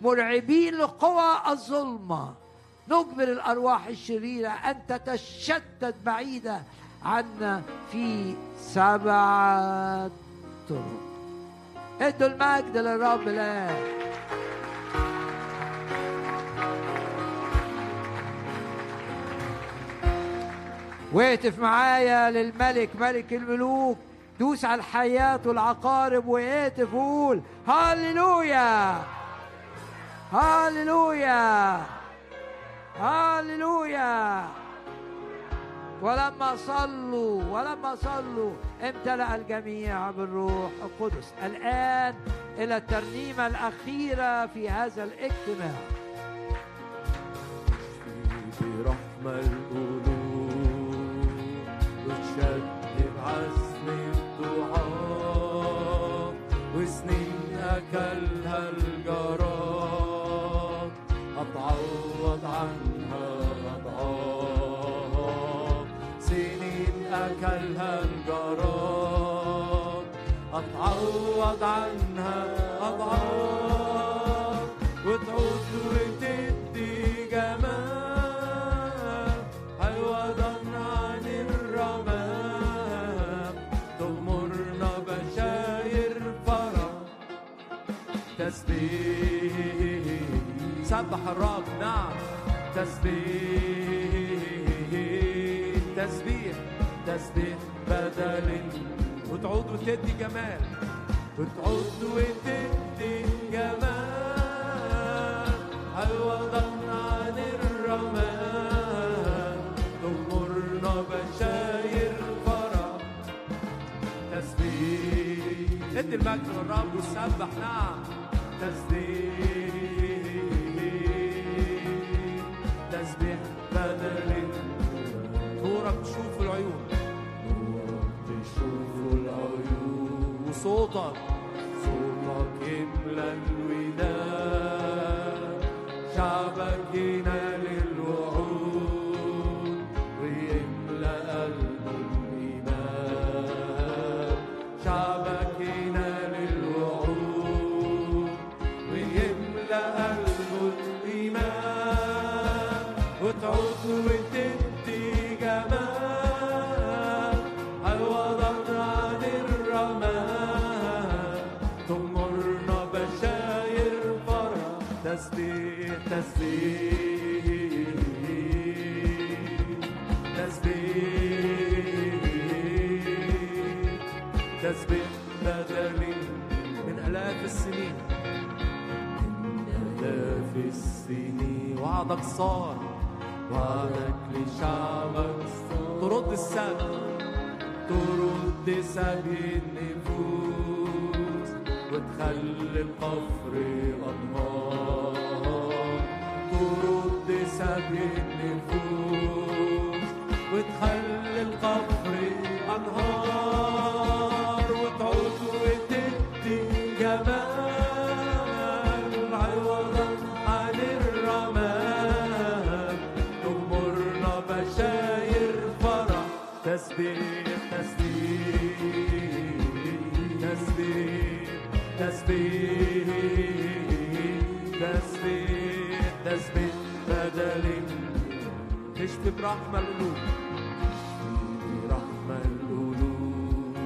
مرعبين لقوى الظلمة. نجبر الأرواح الشريرة أن تتشتت بعيدة عنا في سبعة طرق. ادوا المجد للرب الآن. واهتف معايا للملك ملك الملوك. دوس على الحياة والعقارب واهتف وقول هاليلويا هاليلويا هاليلويا ولما صلوا ولما صلوا امتلأ الجميع بالروح القدس. الآن إلى الترنيمة الأخيرة في هذا الاجتماع. برحمة أتعوض عنها أضعاف سنين أكلها الجراد أتعوض عنها أضعاف تسبيح. سبح الرب نعم. تسبيح. تسبيح. تسبيح بدل وتعود وتدي جمال. وتعود وتدي جمال. عوضا عن الرماد تغمرنا بشاير فرح تسبيح. ادي المجد للرب وسبح نعم. وصوتك. صوتك يملى الوداد شعبك ينال السنين وعدك لشعبك. ترد السبي ترد سبي النفوس. وتخلي برحمة القلوب. تشفي برحمة القلوب.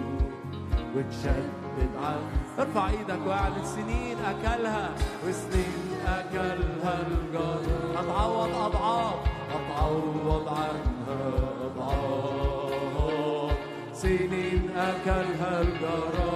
وتشدد عن ارفع إيدك واعلن سنين اكلها. وسنين أكلها الجار هتعوض أضعاف. هتعوض عنها أضعاف. سنين أكلها الجرار